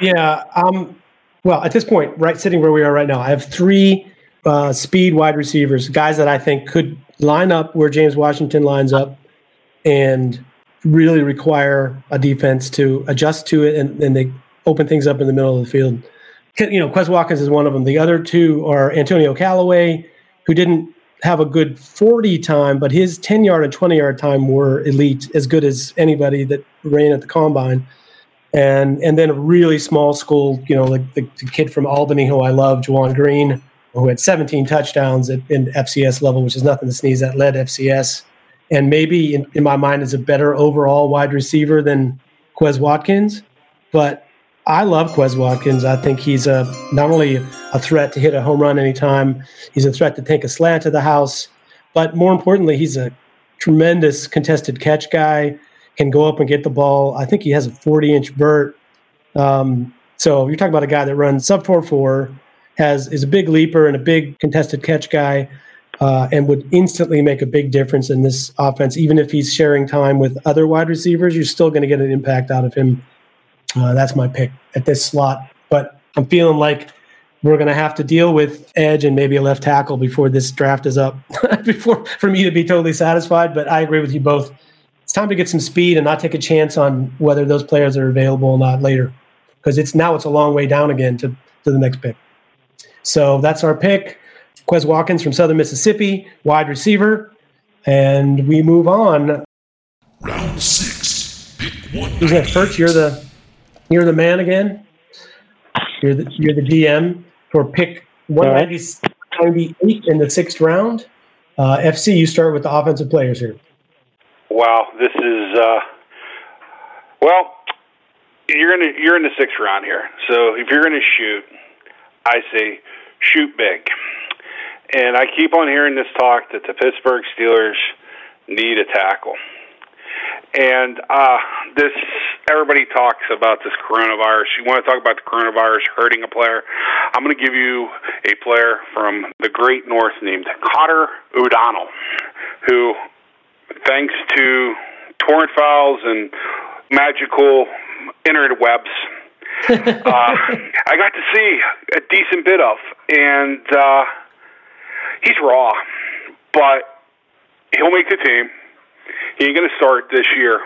Yeah. Um, well, at this point, right, sitting where we are right now, I have three uh, speed wide receivers, guys that I think could line up where James Washington lines up, and really require a defense to adjust to it, and, and they open things up in the middle of the field. You know, Quez Watkins is one of them. The other two are Antonio Callaway, who didn't have a good 40 time, but his 10 yard and 20 yard time were elite, as good as anybody that ran at the combine and and then a really small school, you know, like the, the kid from Albany who I love, Juwan Green, who had 17 touchdowns at, in FCS level, which is nothing to sneeze at, led FCS, and maybe in, in my mind is a better overall wide receiver than Quez Watkins. But I love Quez Watkins. I think he's a not only a threat to hit a home run anytime, he's a threat to take a slant to the house, but more importantly, he's a tremendous contested catch guy can go up and get the ball. I think he has a 40 inch vert. Um, so you're talking about a guy that runs sub 4 4, has is a big leaper and a big contested catch guy, uh, and would instantly make a big difference in this offense. Even if he's sharing time with other wide receivers, you're still going to get an impact out of him. Uh, that's my pick at this slot. But I'm feeling like we're going to have to deal with edge and maybe a left tackle before this draft is up, before for me to be totally satisfied. But I agree with you both it's time to get some speed and not take a chance on whether those players are available or not later because it's now it's a long way down again to, to the next pick so that's our pick. Quez watkins from southern mississippi wide receiver. And we move on. Round six. Pick one. who's next? Perch, you're the you're the man again? You're the you're the gm for pick 198 in the sixth round. Uh, fc you start with the offensive players here. Wow, this is uh, well, you're in the, you're in the sixth round here. So if you're going to shoot, I say shoot big. And I keep on hearing this talk that the Pittsburgh Steelers need a tackle. And uh, this, everybody talks about this coronavirus. You want to talk about the coronavirus hurting a player? I'm going to give you a player from the Great North named Carter O'Donnell, who, thanks to torrent files and magical interwebs, uh, I got to see a decent bit of, and uh, he's raw, but he'll make the team. He ain't going to start this year,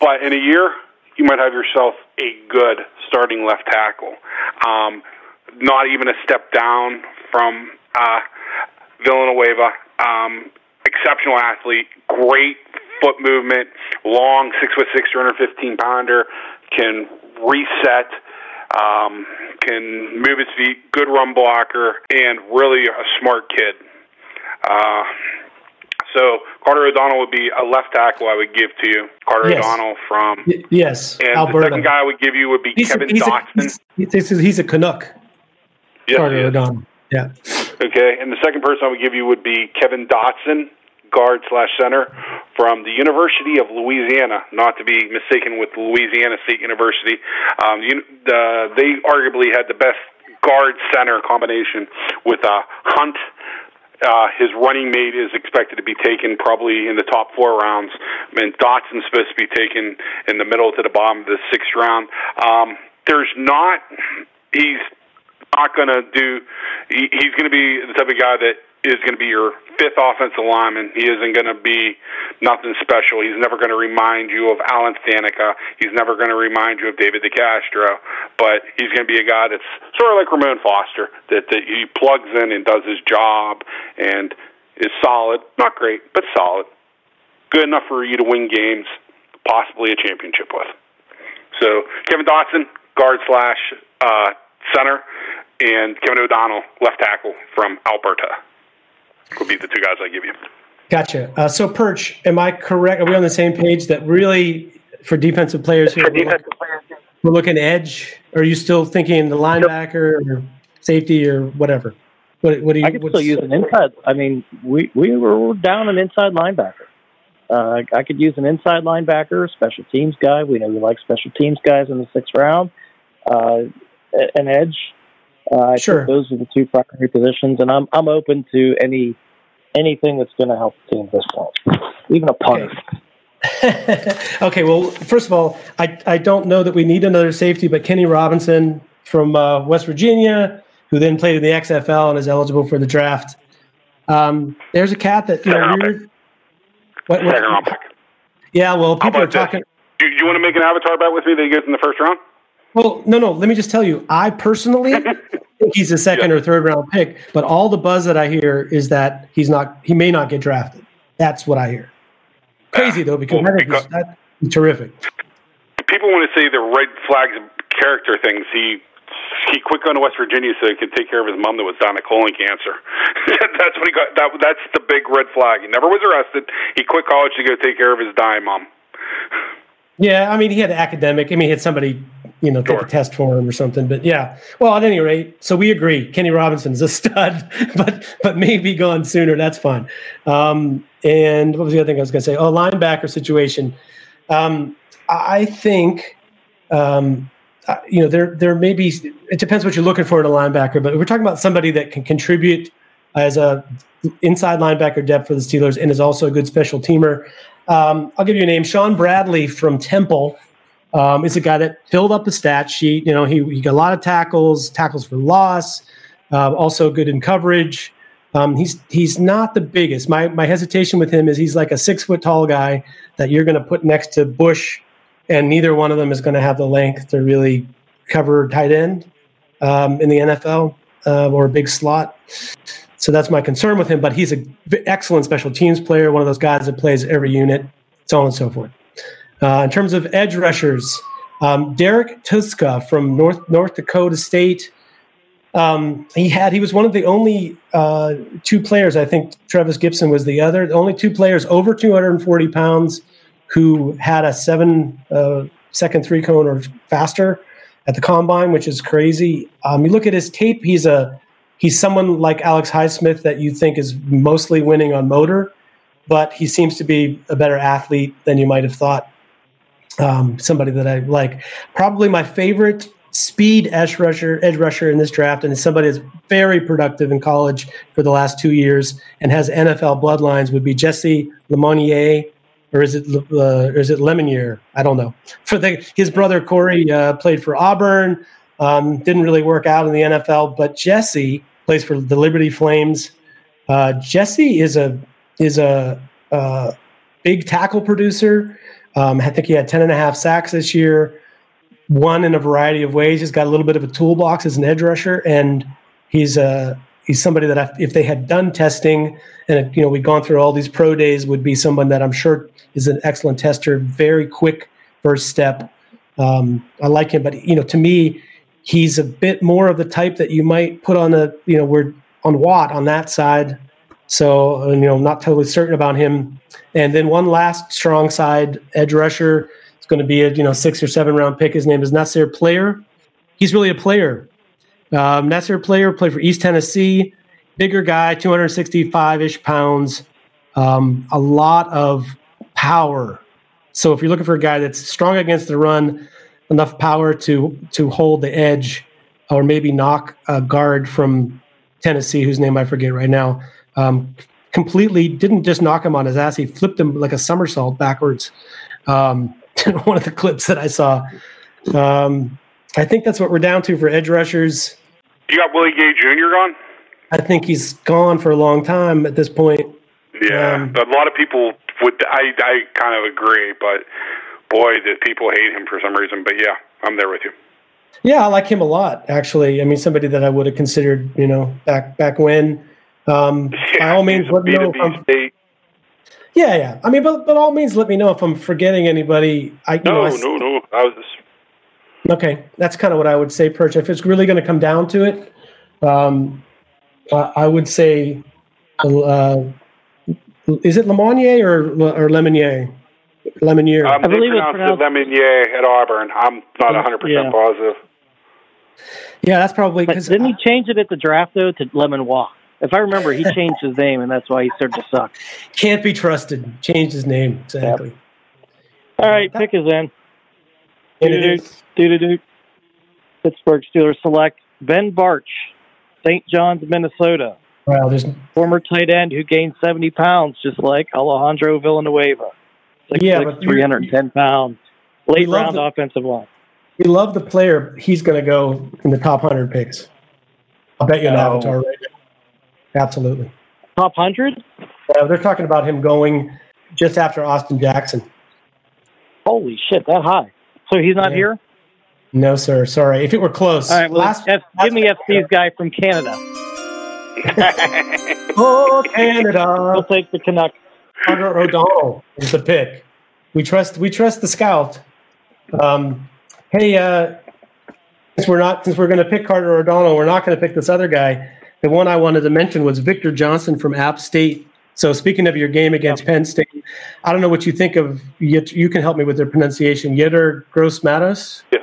but in a year, you might have yourself a good starting left tackle. Um, not even a step down from uh, Villanueva. Um, exceptional athlete, great foot movement, long, six foot six, 215 pounder, can reset, um, can move his feet, good run blocker, and really a smart kid. Uh, so Carter O'Donnell would be a left tackle I would give to you. Carter Yes. O'Donnell from Y- yes, and Alberta. the second guy I would give you would be he's, Kevin he's, Dotson. he's, he's, he's a Canuck. Yes, Carter. O'Donnell. Yeah. Okay, and the second person I would give you would be Kevin Dotson, guard slash center from the University of Louisiana, not to be mistaken with Louisiana State University. Um, you, the, they arguably had the best guard center combination with uh, Hunt. Uh, his running mate is expected to be taken probably in the top four rounds, and Dotson's supposed to be taken in the middle to the bottom of the sixth round. Um, there's not. He's not going to do. He, he's going to be the type of guy that is going to be your fifth offensive lineman. He isn't going to be nothing special. He's never going to remind you of Alan Faneca. He's never going to remind you of David DeCastro. But he's going to be a guy that's sort of like Ramon Foster, that, that he plugs in and does his job and is solid. Not great, but solid. Good enough for you to win games, possibly a championship with. So Kevin Dotson, guard slash uh, center, and Kevin O'Donnell, left tackle from Alberta, would be the two guys I give you. Gotcha. Uh, so, Perch, am I correct? Are we on the same page that really for defensive players here, we're, look- we're looking edge? Or are you still thinking the linebacker or safety or whatever? What, what do you? I could still use an inside. I mean, we we were down an inside linebacker. Uh, I could use an inside linebacker, special teams guy. We know you like special teams guys in the sixth round. Uh, an edge. Uh, I Sure. those are the two primary positions, and I'm I'm open to any anything that's going to help the team at this point, even a punter. okay, well, first of all, I, I don't know that we need another safety, but Kenny Robinson from uh, West Virginia, who then played in the XFL and is eligible for the draft. Um, there's a cat that you know Second weird. What, what- Second round pick. yeah, well, people are about this? talking. Do you want to make an avatar bet with me that he goes in the first round? Well, no, no. Let me just tell you, I personally think he's a second Yeah. or third round pick, but all the buzz that I hear is that he's not. He may not get drafted. That's what I hear. Crazy though, because Well, I think he's, because- that's terrific. People want to say the red flags of character things. He he quit going to West Virginia so he could take care of his mom that was dying of colon cancer. that's what he got. That that's the big red flag. He never was arrested. He quit college to go take care of his dying mom. Yeah, I mean, he had academic. I mean, he had somebody, you know, take a test for him or something. But yeah, well, at any rate, so we agree. Kenny Robinson's a stud, but but maybe gone sooner. That's fine. Um, and what was the other thing I was going to say? Oh, linebacker situation. Um, I think, um, uh, you know, there there may be. It depends what you're looking for in a linebacker, but we're talking about somebody that can contribute as a inside linebacker depth for the Steelers and is also a good special teamer. Um, I'll give you a name. Shaun Bradley from Temple um, is a guy that filled up the stat sheet. You know, he, he got a lot of tackles, tackles for loss, uh, also good in coverage. Um, he's he's not the biggest. My my hesitation with him is he's like a six foot tall guy that you're going to put next to Bush, and neither one of them is going to have the length to really cover tight end um, in the NFL uh, or a big slot. So that's my concern with him. But he's an excellent special teams player, one of those guys that plays every unit, so on and so forth. Uh, in terms of edge rushers, um, Derrek Tuszka from North North Dakota State. Um, he had he was one of the only uh, two players. I think Trevis Gipson was the other. The only two players over 240 pounds who had a seven uh, second three cone or faster at the combine, which is crazy. Um, you look at his tape; he's a he's someone like Alex Highsmith that you think is mostly winning on motor, but he seems to be a better athlete than you might have thought. Um, somebody that I like. Probably my favorite speed edge rusher, edge rusher in this draft, and somebody that's very productive in college for the last two years and has NFL bloodlines would be Jesse Lemonnier, or is it uh, or is it Lemonier? I don't know. For the his brother Corey uh, played for Auburn, um, didn't really work out in the NFL, but Jesse plays for the Liberty Flames. Uh, Jesse is a is a, a big tackle producer. Um, I think he had 10 and a half sacks this year one in a variety of ways. He's got a little bit of a toolbox as an edge rusher, and he's a uh, he's somebody that I, if they had done testing and you know we'd gone through all these pro days, would be someone that I'm sure is an excellent tester. Very quick first step. Um, I like him, but you know, to me, he's a bit more of the type that you might put on a you know we're on Watt on that side. So you know, I'm not totally certain about him. And then one last strong side edge rusher is going to be a you know six or seven round pick. His name is Nasir Player. He's really a player. Um, Nasir Player played for East Tennessee. Bigger guy, 265 ish pounds. Um, a lot of power. So if you're looking for a guy that's strong against the run, enough power to to hold the edge, or maybe knock a guard from Tennessee, whose name I forget right now. Um, completely didn't just knock him on his ass; he flipped him like a somersault backwards. Um, one of the clips that I saw. Um, I think that's what we're down to for edge rushers. You got Willie Gay Jr. gone? I think he's gone for a long time at this point. Yeah, um, a lot of people would. I I kind of agree, but boy, did people hate him for some reason. But yeah, I'm there with you. Yeah, I like him a lot. Actually, I mean, somebody that I would have considered, you know, back back when. Um, yeah, by all means, let me know. If yeah, yeah. I mean, but but all means, let me know if I'm forgetting anybody. I, no, know, I, no, no. I was just... Okay, that's kind of what I would say, Perch. If it's really going to come down to it, um, uh, I would say, uh, is it Lemonnier or or Lemonier? Lemonier. Um, I believe it's pronounced Lemonier at Auburn. I'm not 100 yeah. percent positive. Yeah, that's probably because didn't he change it at the draft though to Lemon Walk? If I remember, he changed his name, and that's why he started to suck. Can't be trusted. Changed his name exactly. Yep. All right, pick is in. Do-do-do, Pittsburgh Steelers select Ben Bartch, St. John's, Minnesota. Wow, there's former tight end who gained 70 pounds, just like Alejandro Villanueva. Six, yeah, six, 310 pounds. Late round the, offensive line. We love the player. He's going to go in the top 100 picks. I'll bet you an oh. avatar right. Absolutely. Top 100? Uh, they're talking about him going just after Austin Jackson. Holy shit, that high. So he's not yeah. here? No, sir. Sorry. If it were close. All right, well, last, F- last give me FC's guy from Canada. oh, Canada. We'll take the Canucks. Carter O'Donnell is the pick. We trust we trust the scout. Um, hey, uh, since we're not since we're going to pick Carter O'Donnell, we're not going to pick this other guy. The one I wanted to mention was Victor Johnson from App State. So speaking of your game against Penn State, I don't know what you think of. You can help me with their pronunciation. Yetur Gross-Matos. Yeah.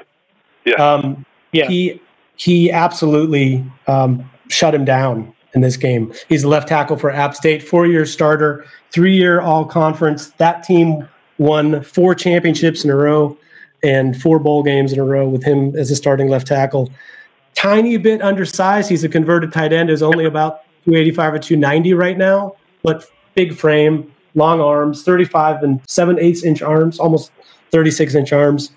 Yeah. Um, yeah. He he absolutely um, shut him down in this game. He's a left tackle for App State, four-year starter, three-year All-Conference. That team won four championships in a row and four bowl games in a row with him as a starting left tackle tiny bit undersized. He's a converted tight end, is only about 285 or 290 right now, but big frame, long arms, 35 and 7 eighths inch arms, almost 36 inch arms.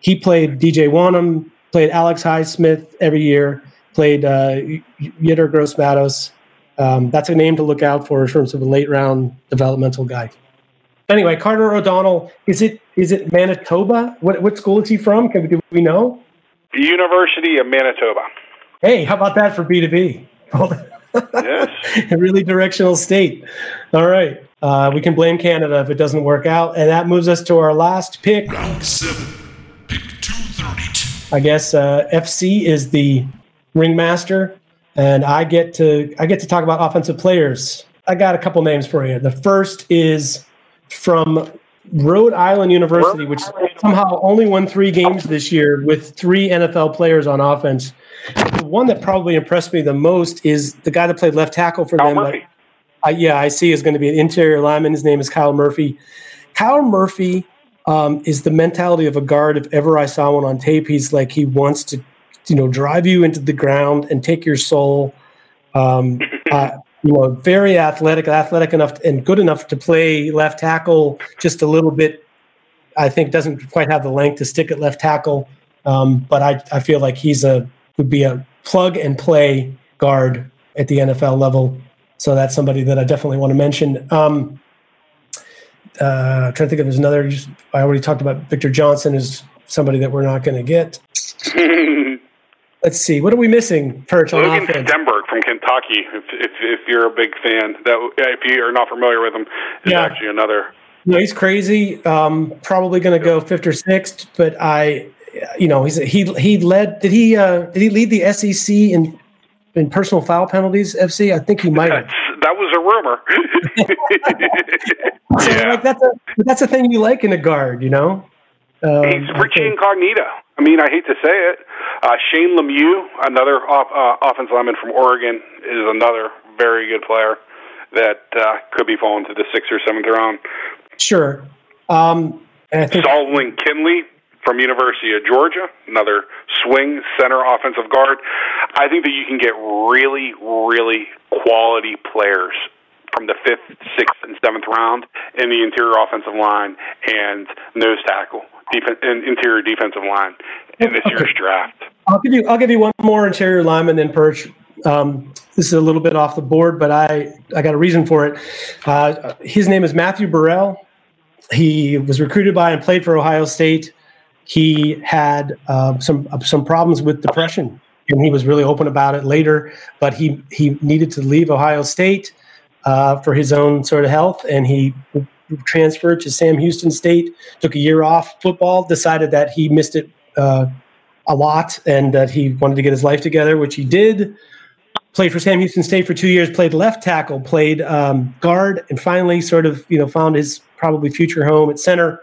He played DJ Wonnum, played Alex Highsmith every year, played uh, Yetur Gross-Matos. Um, that's a name to look out for in terms of a late round developmental guy. Anyway, Carter O'Donnell, is it is it Manitoba? What what school is he from? Can we, do we know? University of Manitoba. Hey, how about that for B2B? yes. a really directional state. All right. Uh, we can blame Canada if it doesn't work out. And that moves us to our last pick. Round seven, pick 232. I guess uh, FC is the ringmaster, and I get to I get to talk about offensive players. I got a couple names for you. The first is from Rhode Island University, which somehow only won three games this year with three NFL players on offense. The one that probably impressed me the most is the guy that played left tackle for Kyle them. Murphy. I, yeah, I see is going to be an interior lineman. His name is Kyle Murphy. Kyle Murphy um, is the mentality of a guard. If ever I saw one on tape, he's like he wants to, you know, drive you into the ground and take your soul. Um, uh, you know, very athletic, athletic enough and good enough to play left tackle. Just a little bit, I think, doesn't quite have the length to stick at left tackle. Um, but I, I feel like he's a would be a plug and play guard at the NFL level. So that's somebody that I definitely want to mention. Um, uh, I'm trying to think of there's another. I already talked about Victor Johnson is somebody that we're not going to get. Let's see. What are we missing, Perch, on Logan offense? Stenberg from Kentucky. If, if if you're a big fan, that if you are not familiar with him, is Yeah. actually another. No, he's crazy. Um, probably going to go fifth or sixth, but I, you know, he's he he led. Did he uh, did he lead the SEC in in personal foul penalties? FC, I think he might have. That was a rumor. So, yeah. like that's a that's a thing you like in a guard, you know. Um, He's Richie Incognito. I mean, I hate to say it. Uh, Shane Lemieux, another off, uh, offensive lineman from Oregon, is another very good player that uh, could be falling to the sixth or seventh round. Sure. Um, and I think Solomon Kindley from University of Georgia, another swing center offensive guard. I think that you can get really, really quality players from the fifth, sixth, and seventh round in the interior offensive line and nose tackle, and interior defensive line in this year's draft. I'll give you I'll give you one more interior lineman then Perch. Um, this is a little bit off the board, but I I got a reason for it. Uh, his name is Matthew Burrell. He was recruited by and played for Ohio State. He had uh, some uh, some problems with depression, and he was really open about it later. But he he needed to leave Ohio State uh, for his own sort of health, and he transferred to Sam Houston State. Took a year off football. Decided that he missed it uh, a lot, and that he wanted to get his life together, which he did. Played for Sam Houston State for two years. Played left tackle. Played um, guard, and finally, sort of, you know, found his probably future home at center,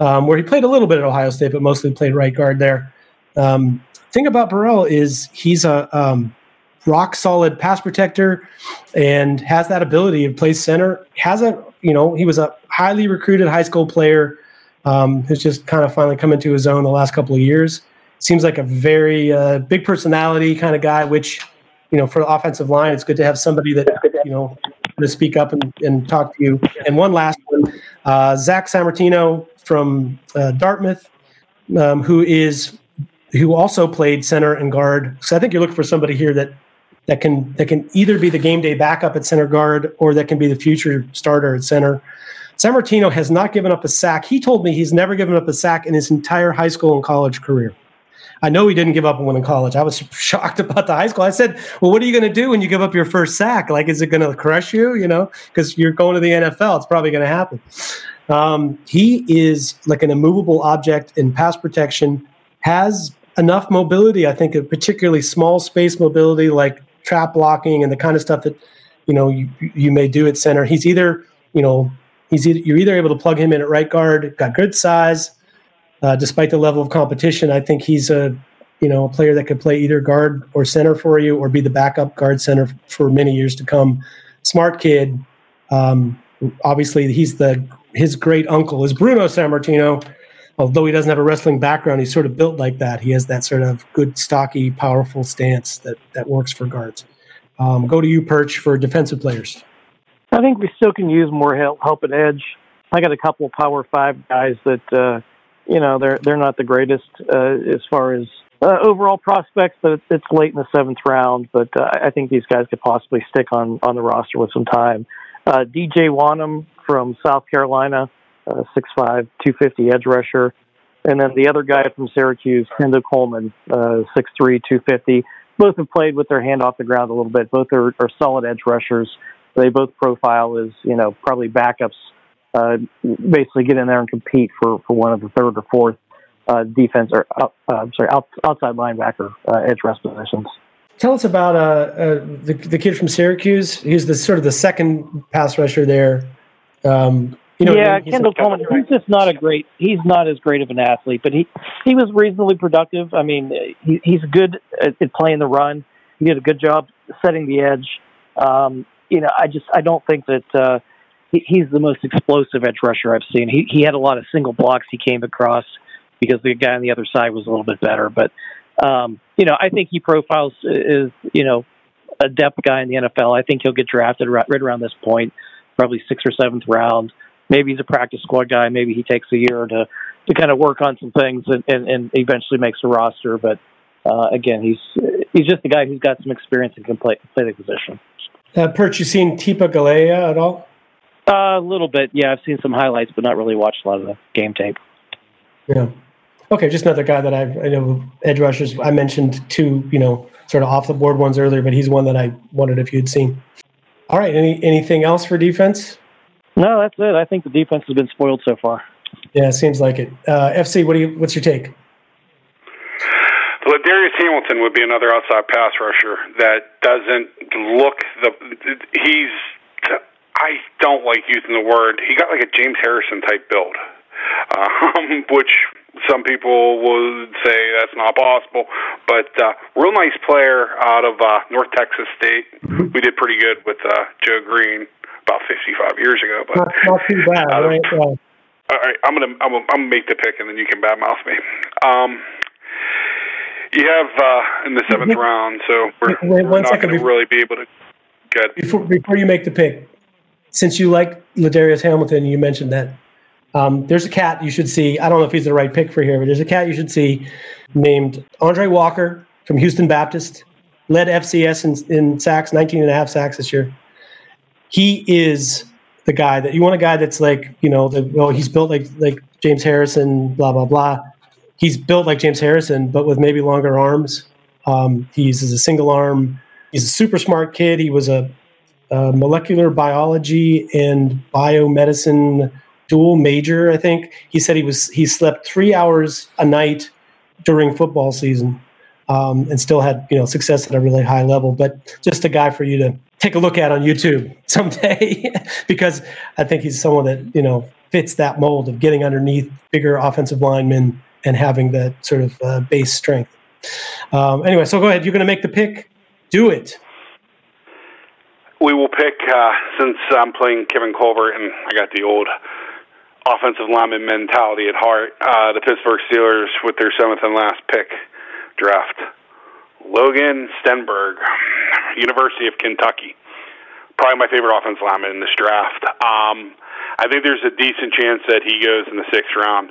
um, where he played a little bit at Ohio State, but mostly played right guard there. Um, thing about Burrell is he's a um, rock solid pass protector and has that ability to play center. Has a you know he was a highly recruited high school player um, who's just kind of finally come into his own the last couple of years. Seems like a very uh, big personality kind of guy, which you know for the offensive line, it's good to have somebody that you know to speak up and, and talk to you. And one last one, uh, Zach Sammartino from uh, Dartmouth, um, who is who also played center and guard. So I think you're looking for somebody here that that can that can either be the game day backup at center guard or that can be the future starter at center. Sammartino has not given up a sack. He told me he's never given up a sack in his entire high school and college career. I know he didn't give up one in college. I was shocked about the high school. I said, "Well, what are you going to do when you give up your first sack? Like, is it going to crush you? You know, because you're going to the NFL. It's probably going to happen." Um, he is like an immovable object in pass protection. Has enough mobility, I think, particularly small space mobility, like trap blocking and the kind of stuff that you know you, you may do at center. He's either you know he's either, you're either able to plug him in at right guard, got good size, uh, despite the level of competition. I think he's a you know a player that could play either guard or center for you, or be the backup guard center for many years to come. Smart kid. Um, obviously, he's the his great uncle is Bruno Sammartino. Although he doesn't have a wrestling background, he's sort of built like that. He has that sort of good, stocky, powerful stance that that works for guards. Um, go to you, Perch, for defensive players. I think we still can use more help, help at edge. I got a couple of Power Five guys that uh, you know they're they're not the greatest uh, as far as uh, overall prospects, but it's, it's late in the seventh round. But uh, I think these guys could possibly stick on on the roster with some time. Uh, DJ Wonnum from South Carolina, uh, 6'5", 250 edge rusher, and then the other guy from Syracuse, Kendall Coleman, uh, 6'3", 250. Both have played with their hand off the ground a little bit. Both are, are solid edge rushers. They both profile as you know probably backups. Uh, basically, get in there and compete for, for one of the third or fourth uh, defense or uh, uh, sorry out, outside linebacker edge rush positions. Tell us about the, the kid from Syracuse. He's the sort of the second pass rusher there. Um, You know, yeah, I mean? Kendall Coleman. He's just not a great. He's not as great of an athlete, but he he was reasonably productive. I mean, he, he's good at, at playing the run. He did a good job setting the edge. Um, you know, I just I don't think that uh, he, he's the most explosive edge rusher I've seen. He he had a lot of single blocks he came across because the guy on the other side was a little bit better. But um, you know, I think he profiles is you know a depth guy in the NFL. I think he'll get drafted right, right around this point, probably sixth or seventh round maybe he's a practice squad guy. Maybe he takes a year to to kind of work on some things and, and, and eventually makes a roster. But uh, again, he's he's just a guy who's got some experience and can play play the position. Uh, Perch, you seen Tipa Galeai at all? Uh, a little bit, yeah. I've seen some highlights, but not really watched a lot of the game tape. Yeah. Okay, just another guy that I've, I know edge rushers. I mentioned two, you know, sort of off the board ones earlier, but he's one that I wondered if you'd seen. All right, any anything else for defense? No, that's it. I think the defense has been spoiled so far. Yeah, it seems like it. Uh, FC, what do you? What's your take? Ladarius Hamilton would be another outside pass rusher that doesn't look the. He's. I don't like using the word. He got like a James Harrison type build, um, which some people would say that's not possible. But uh, real nice player out of uh, North Texas State. We did pretty good with uh, Joe Greene about 55 years ago. But not, not too bad, uh, right? All right, I'm gonna I'm gonna, I'm gonna make the pick, and then you can badmouth me. Um, you have uh, in the seventh round, so we're, Wait, we're not going to really be able to get. Before before you make the pick, since you like Ladarius Hamilton, you mentioned that. Um, there's a cat you should see. I don't know if he's the right pick for here, but there's a cat you should see named Andre Walker from Houston Baptist, led FCS in, in sacks, 19 and a half sacks this year he is the guy that you want a guy that's like you know the, well he's built like like James Harrison blah blah blah. He's built like James Harrison but with maybe longer arms. Um, uses a single arm. He's a super smart kid. He was a, a molecular biology and biomedicine dual major I think. He said he was he slept three hours a night during football season um, and still had you know success at a really high level but just a guy for you to take a look at on YouTube someday because I think he's someone that you know fits that mold of getting underneath bigger offensive linemen and having that sort of uh, base strength. Um, anyway, so go ahead. You're going to make the pick. Do it. We will pick uh, since I'm playing Kevin Colbert and I got the old offensive lineman mentality at heart. Uh, the Pittsburgh Steelers with their seventh and last pick draft Logan Stenberg, University of Kentucky. Probably my favorite offensive lineman in this draft. Um, I think there's a decent chance that he goes in the sixth round,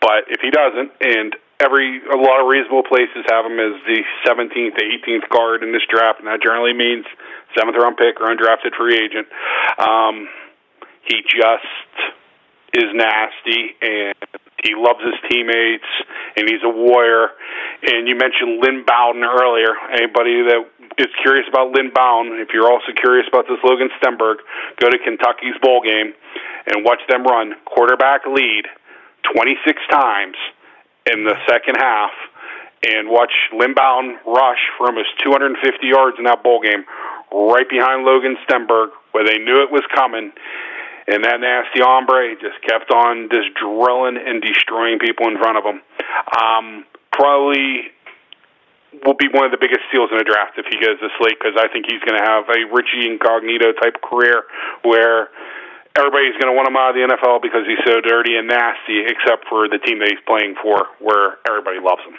but if he doesn't, and every a lot of reasonable places have him as the 17th to 18th guard in this draft, and that generally means seventh round pick or undrafted free agent. Um, he just is nasty and he loves his teammates, and he's a warrior. And you mentioned Lynn Bowden earlier. Anybody that is curious about Lynn Bowden, if you're also curious about this Logan Stenberg, go to Kentucky's bowl game and watch them run quarterback lead 26 times in the second half, and watch Lynn Bowden rush for almost 250 yards in that bowl game, right behind Logan Stenberg, where they knew it was coming and that nasty hombre just kept on just drilling and destroying people in front of him. Um, probably will be one of the biggest steals in the draft if he goes this late because I think he's going to have a Richie Incognito type career where everybody's going to want him out of the NFL because he's so dirty and nasty, except for the team that he's playing for, where everybody loves him.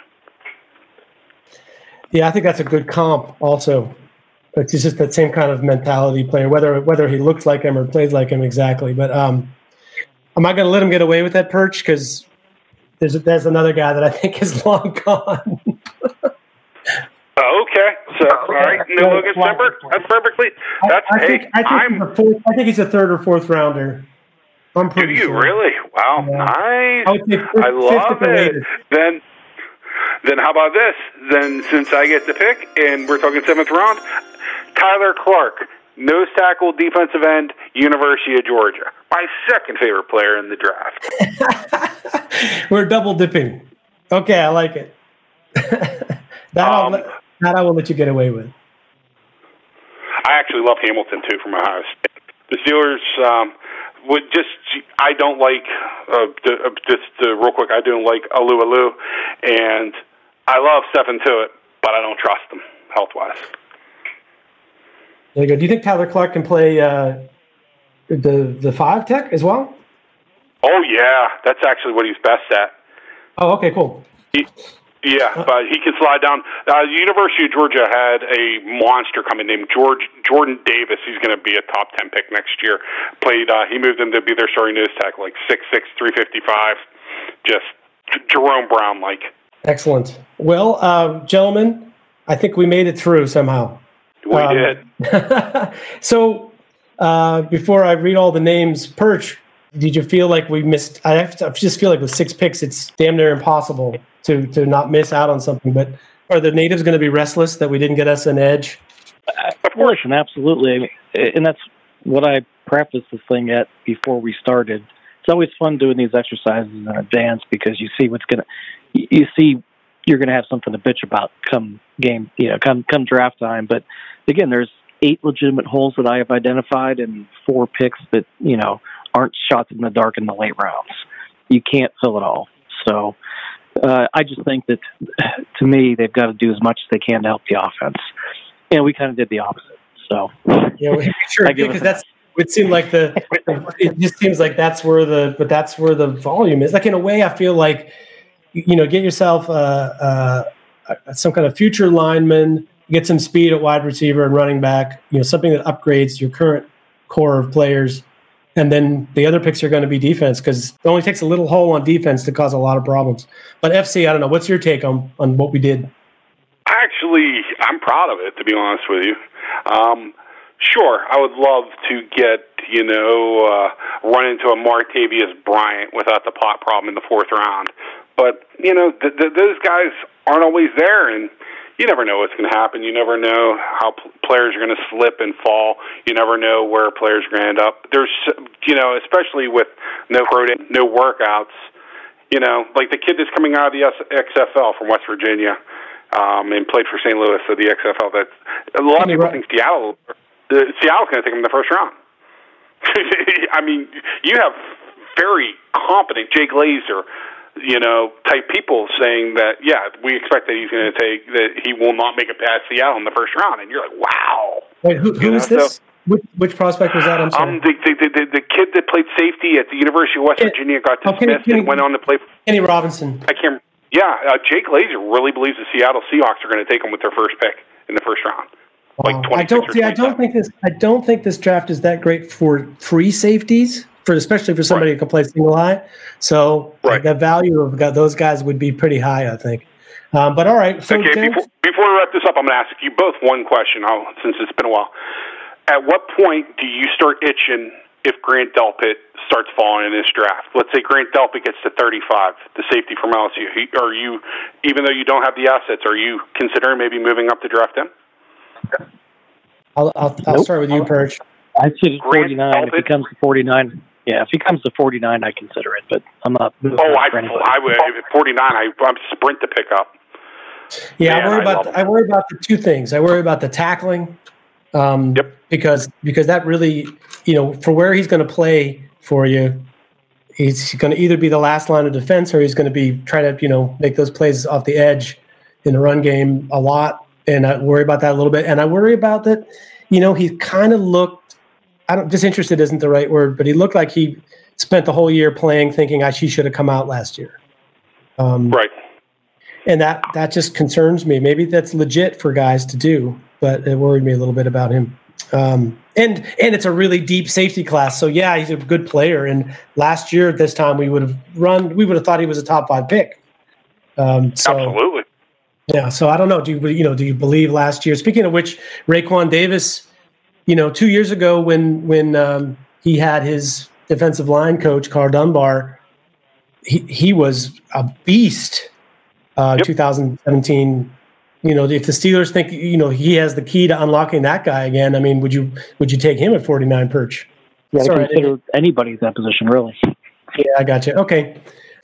Yeah, I think that's a good comp. Also, it's just that same kind of mentality player, whether whether he looks like him or plays like him exactly. But um, am not going to let him get away with that perch? Because there's there's another guy that I think is long gone. Oh, okay, so all right, no Logan Stenberg. That's perfectly. That's I, I think, hey, I think I'm. he's a fourth, I think he's a third or fourth rounder. I'm Do pretty you sure. really? Wow, Yeah. nice. I would say fifth- I love fifth it. latest. Then, then how about this? Then since I get the pick, and we're talking seventh round, Tyler Clark, nose tackle, defensive end, University of Georgia. My second favorite player in the draft. We're double dipping. Okay, I like it. that, I'll Um, let, that I will let you get away with. I actually love Hamilton too from Ohio State. The Steelers, um, would just I don't like uh, the, uh, just uh, real quick. I don't like Alualu, and I love Stephen Tuitt, but I don't trust him health wise. There you go. Do you think Tyler Clark can play uh, the the five tech as well? Oh yeah, that's actually what he's best at. Oh, okay, cool. He, yeah, but he can slide down. Uh, the University of Georgia had a monster coming named George Jordan Davis. He's going to be a top ten pick next year. Played. Uh, he moved him to be their starting nose tackle, like six six three fifty five. Just Jerome Brown like. Excellent. Well, uh, gentlemen, I think we made it through somehow. We um, did. so uh, before I read all the names, Perch, did you feel like we missed? I, to, I just feel like with six picks, it's damn near impossible to to not miss out on something. But are the natives going to be restless that we didn't get us an edge? Of course, and absolutely, and that's what I prefaced this thing at before we started. It's always fun doing these exercises in advance because you see what's gonna, you see you're gonna have something to bitch about come game, you know, come come draft time. But again, there's eight legitimate holes that I have identified and four picks that you know aren't shots in the dark in the late rounds. You can't fill it all. So uh, I just think that to me, they've got to do as much as they can to help the offense. And we kind of did the opposite. So yeah, sure, because that's it seemed like the it just seems like that's where the but that's where the volume is. Like in a way, I feel like you know, get yourself a, uh, some kind of future lineman, get some speed at wide receiver and running back. You know, something that upgrades your current core of players and then the other picks are going to be defense because it only takes a little hole on defense to cause a lot of problems. But FC, I don't know. What's your take on, on what we did? Actually, I'm proud of it, to be honest with you. Um, sure, I would love to get, you know, uh, run into a Martavis Bryant without the pot problem in the fourth round. But, you know, th- th- those guys aren't always there. And, you never know what's going to happen. You never know how p- players are going to slip and fall. You never know where players are going to end up. There's, you know, especially with no no workouts. You know, like the kid that's coming out of the XFL from West Virginia um, and played for St. Louis, so the XFL. That a lot of people think Seattle, the, Seattle's going to take him in the first round. I mean, you have very competent Jay Glazer you know, type people saying that, yeah, we expect that he's going to take that he will not make it past Seattle in the first round, and you're like, wow. Wait, who, who is this? So, which, which, prospect was that? I'm sorry. Um, the, the, the, the, kid that played safety at the University of West Ken, Virginia got dismissed oh, Kenny, Kenny, and went on to play. Kenny Robinson. I can't. Yeah, uh, Jay Glazer really believes the Seattle Seahawks are going to take him with their first pick in the first round. Wow. Like I don't see. I don't think this. I don't think this draft is that great for free safeties for especially for somebody right. who can play single high. So right. the value of those guys would be pretty high, I think. Um, but all right. So okay, before, before, we wrap this up, I'm going to ask you both one question. I'll, since it's been a while, at what point do you start itching if Grant Delpit starts falling in this draft? Let's say Grant Delpit gets to 35, the safety from LSU. Are you, even though you don't have the assets, are you considering maybe moving up to draft him? I'll, I'll, I'll nope. start with you, Perch. I say 49. If he comes to 49, yeah, if he comes to 49, I consider it, but I'm not. Oh, I, I would. 49, I, I'm sprint to pick up. Yeah, Man, I worry about. The, I worry about the two things. I worry about the tackling, um, yep. because because that really, you know, for where he's going to play for you, he's going to either be the last line of defense or he's going to be trying to, you know, make those plays off the edge in the run game a lot. And I worry about that a little bit. And I worry about that, you know, he kind of looked I don't disinterested isn't the right word, but he looked like he spent the whole year playing, thinking I she should have come out last year. Um, right. And that that just concerns me. Maybe that's legit for guys to do, but it worried me a little bit about him. Um, and and it's a really deep safety class. So yeah, he's a good player. And last year at this time, we would have run. We would have thought he was a top five pick. Um, so, Absolutely. Yeah. So I don't know. Do you you know? Do you believe last year? Speaking of which, Raekwon Davis you know, two years ago when when um, he had his defensive line coach Karl Dunbar, he he was a beast. Uh, yep. 2017. You know, if the Steelers think you know he has the key to unlocking that guy again, I mean, would you would you take him at 49 perch? Yeah, Sorry, consider anybody in that position, really. Yeah, I got you. Okay,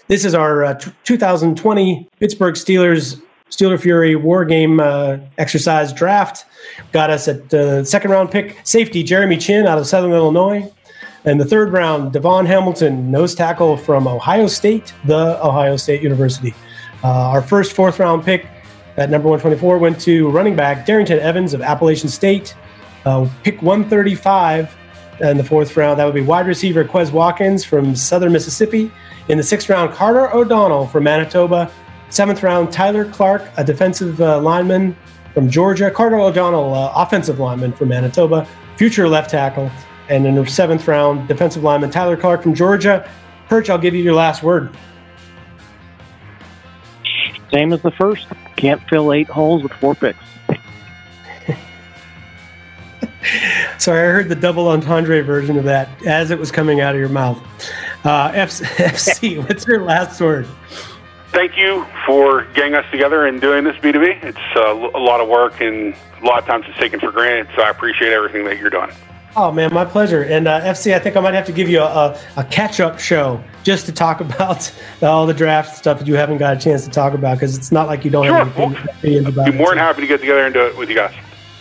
this is our uh, t- 2020 Pittsburgh Steelers Steeler Fury War Game uh, exercise draft got us at uh, second round pick safety Jeremy Chinn out of Southern Illinois. And the third round, Davon Hamilton, nose tackle from Ohio State, the Ohio State University. Uh, our first fourth round pick at number 124 went to running back Darrynton Evans of Appalachian State. Uh, pick 135 in the fourth round, that would be wide receiver Quez Watkins from Southern Mississippi. In the sixth round, Carter O'Donnell from Manitoba. Seventh round, Tyler Clark, a defensive uh, lineman from Georgia. Carter O'Donnell, uh, offensive lineman from Manitoba, future left tackle. And in the seventh round, defensive lineman Tyler Clark from Georgia. Perch, I'll give you your last word. Same as the first. Can't fill eight holes with four picks. Sorry, I heard the double entendre version of that as it was coming out of your mouth. Uh, FC, what's your last word? Thank you for getting us together and doing this B2B. It's uh, a lot of work and a lot of times it's taken for granted, so I appreciate everything that you're doing. Oh man, my pleasure. And uh, FC, I think I might have to give you a, a, a catch-up show just to talk about all the draft stuff that you haven't got a chance to talk about because it's not like you don't sure. have any opinions about I'd be more than happy to get together and do it with you guys.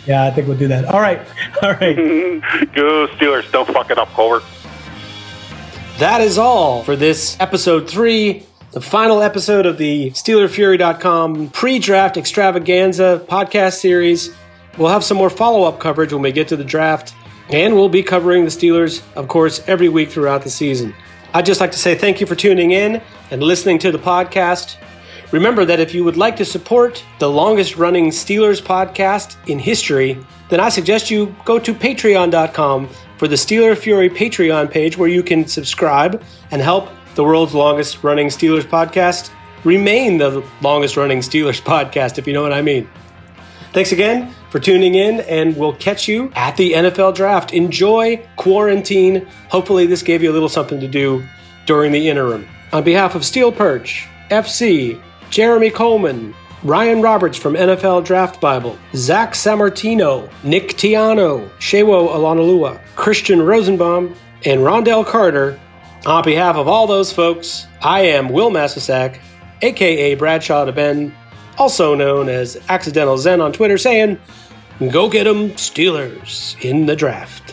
Yeah, I think we'll do that. All right, all right. Go Steelers! Don't fuck it up, Colbert. That is all for this episode three the final episode of the SteelerFury.com pre draft extravaganza podcast series. We'll have some more follow up coverage when we get to the draft, and we'll be covering the Steelers, of course, every week throughout the season. I'd just like to say thank you for tuning in and listening to the podcast. Remember that if you would like to support the longest running Steelers podcast in history, then I suggest you go to patreon.com for the Steeler Fury Patreon page where you can subscribe and help the world's longest running Steelers podcast remain the longest running Steelers podcast, if you know what I mean. Thanks again for tuning in, and we'll catch you at the NFL draft. Enjoy quarantine. Hopefully, this gave you a little something to do during the interim. On behalf of Steel Perch, FC, Jeremy Coleman, Ryan Roberts from NFL Draft Bible, Zach Sammartino, Nick Tiano, Shewo Alanalua, Christian Rosenbaum, and Rondell Carter, on behalf of all those folks, I am Wil Masisak, aka Bradshaw to Ben, also known as Accidental Zen on Twitter, saying, Go get 'em, Steelers, in the draft.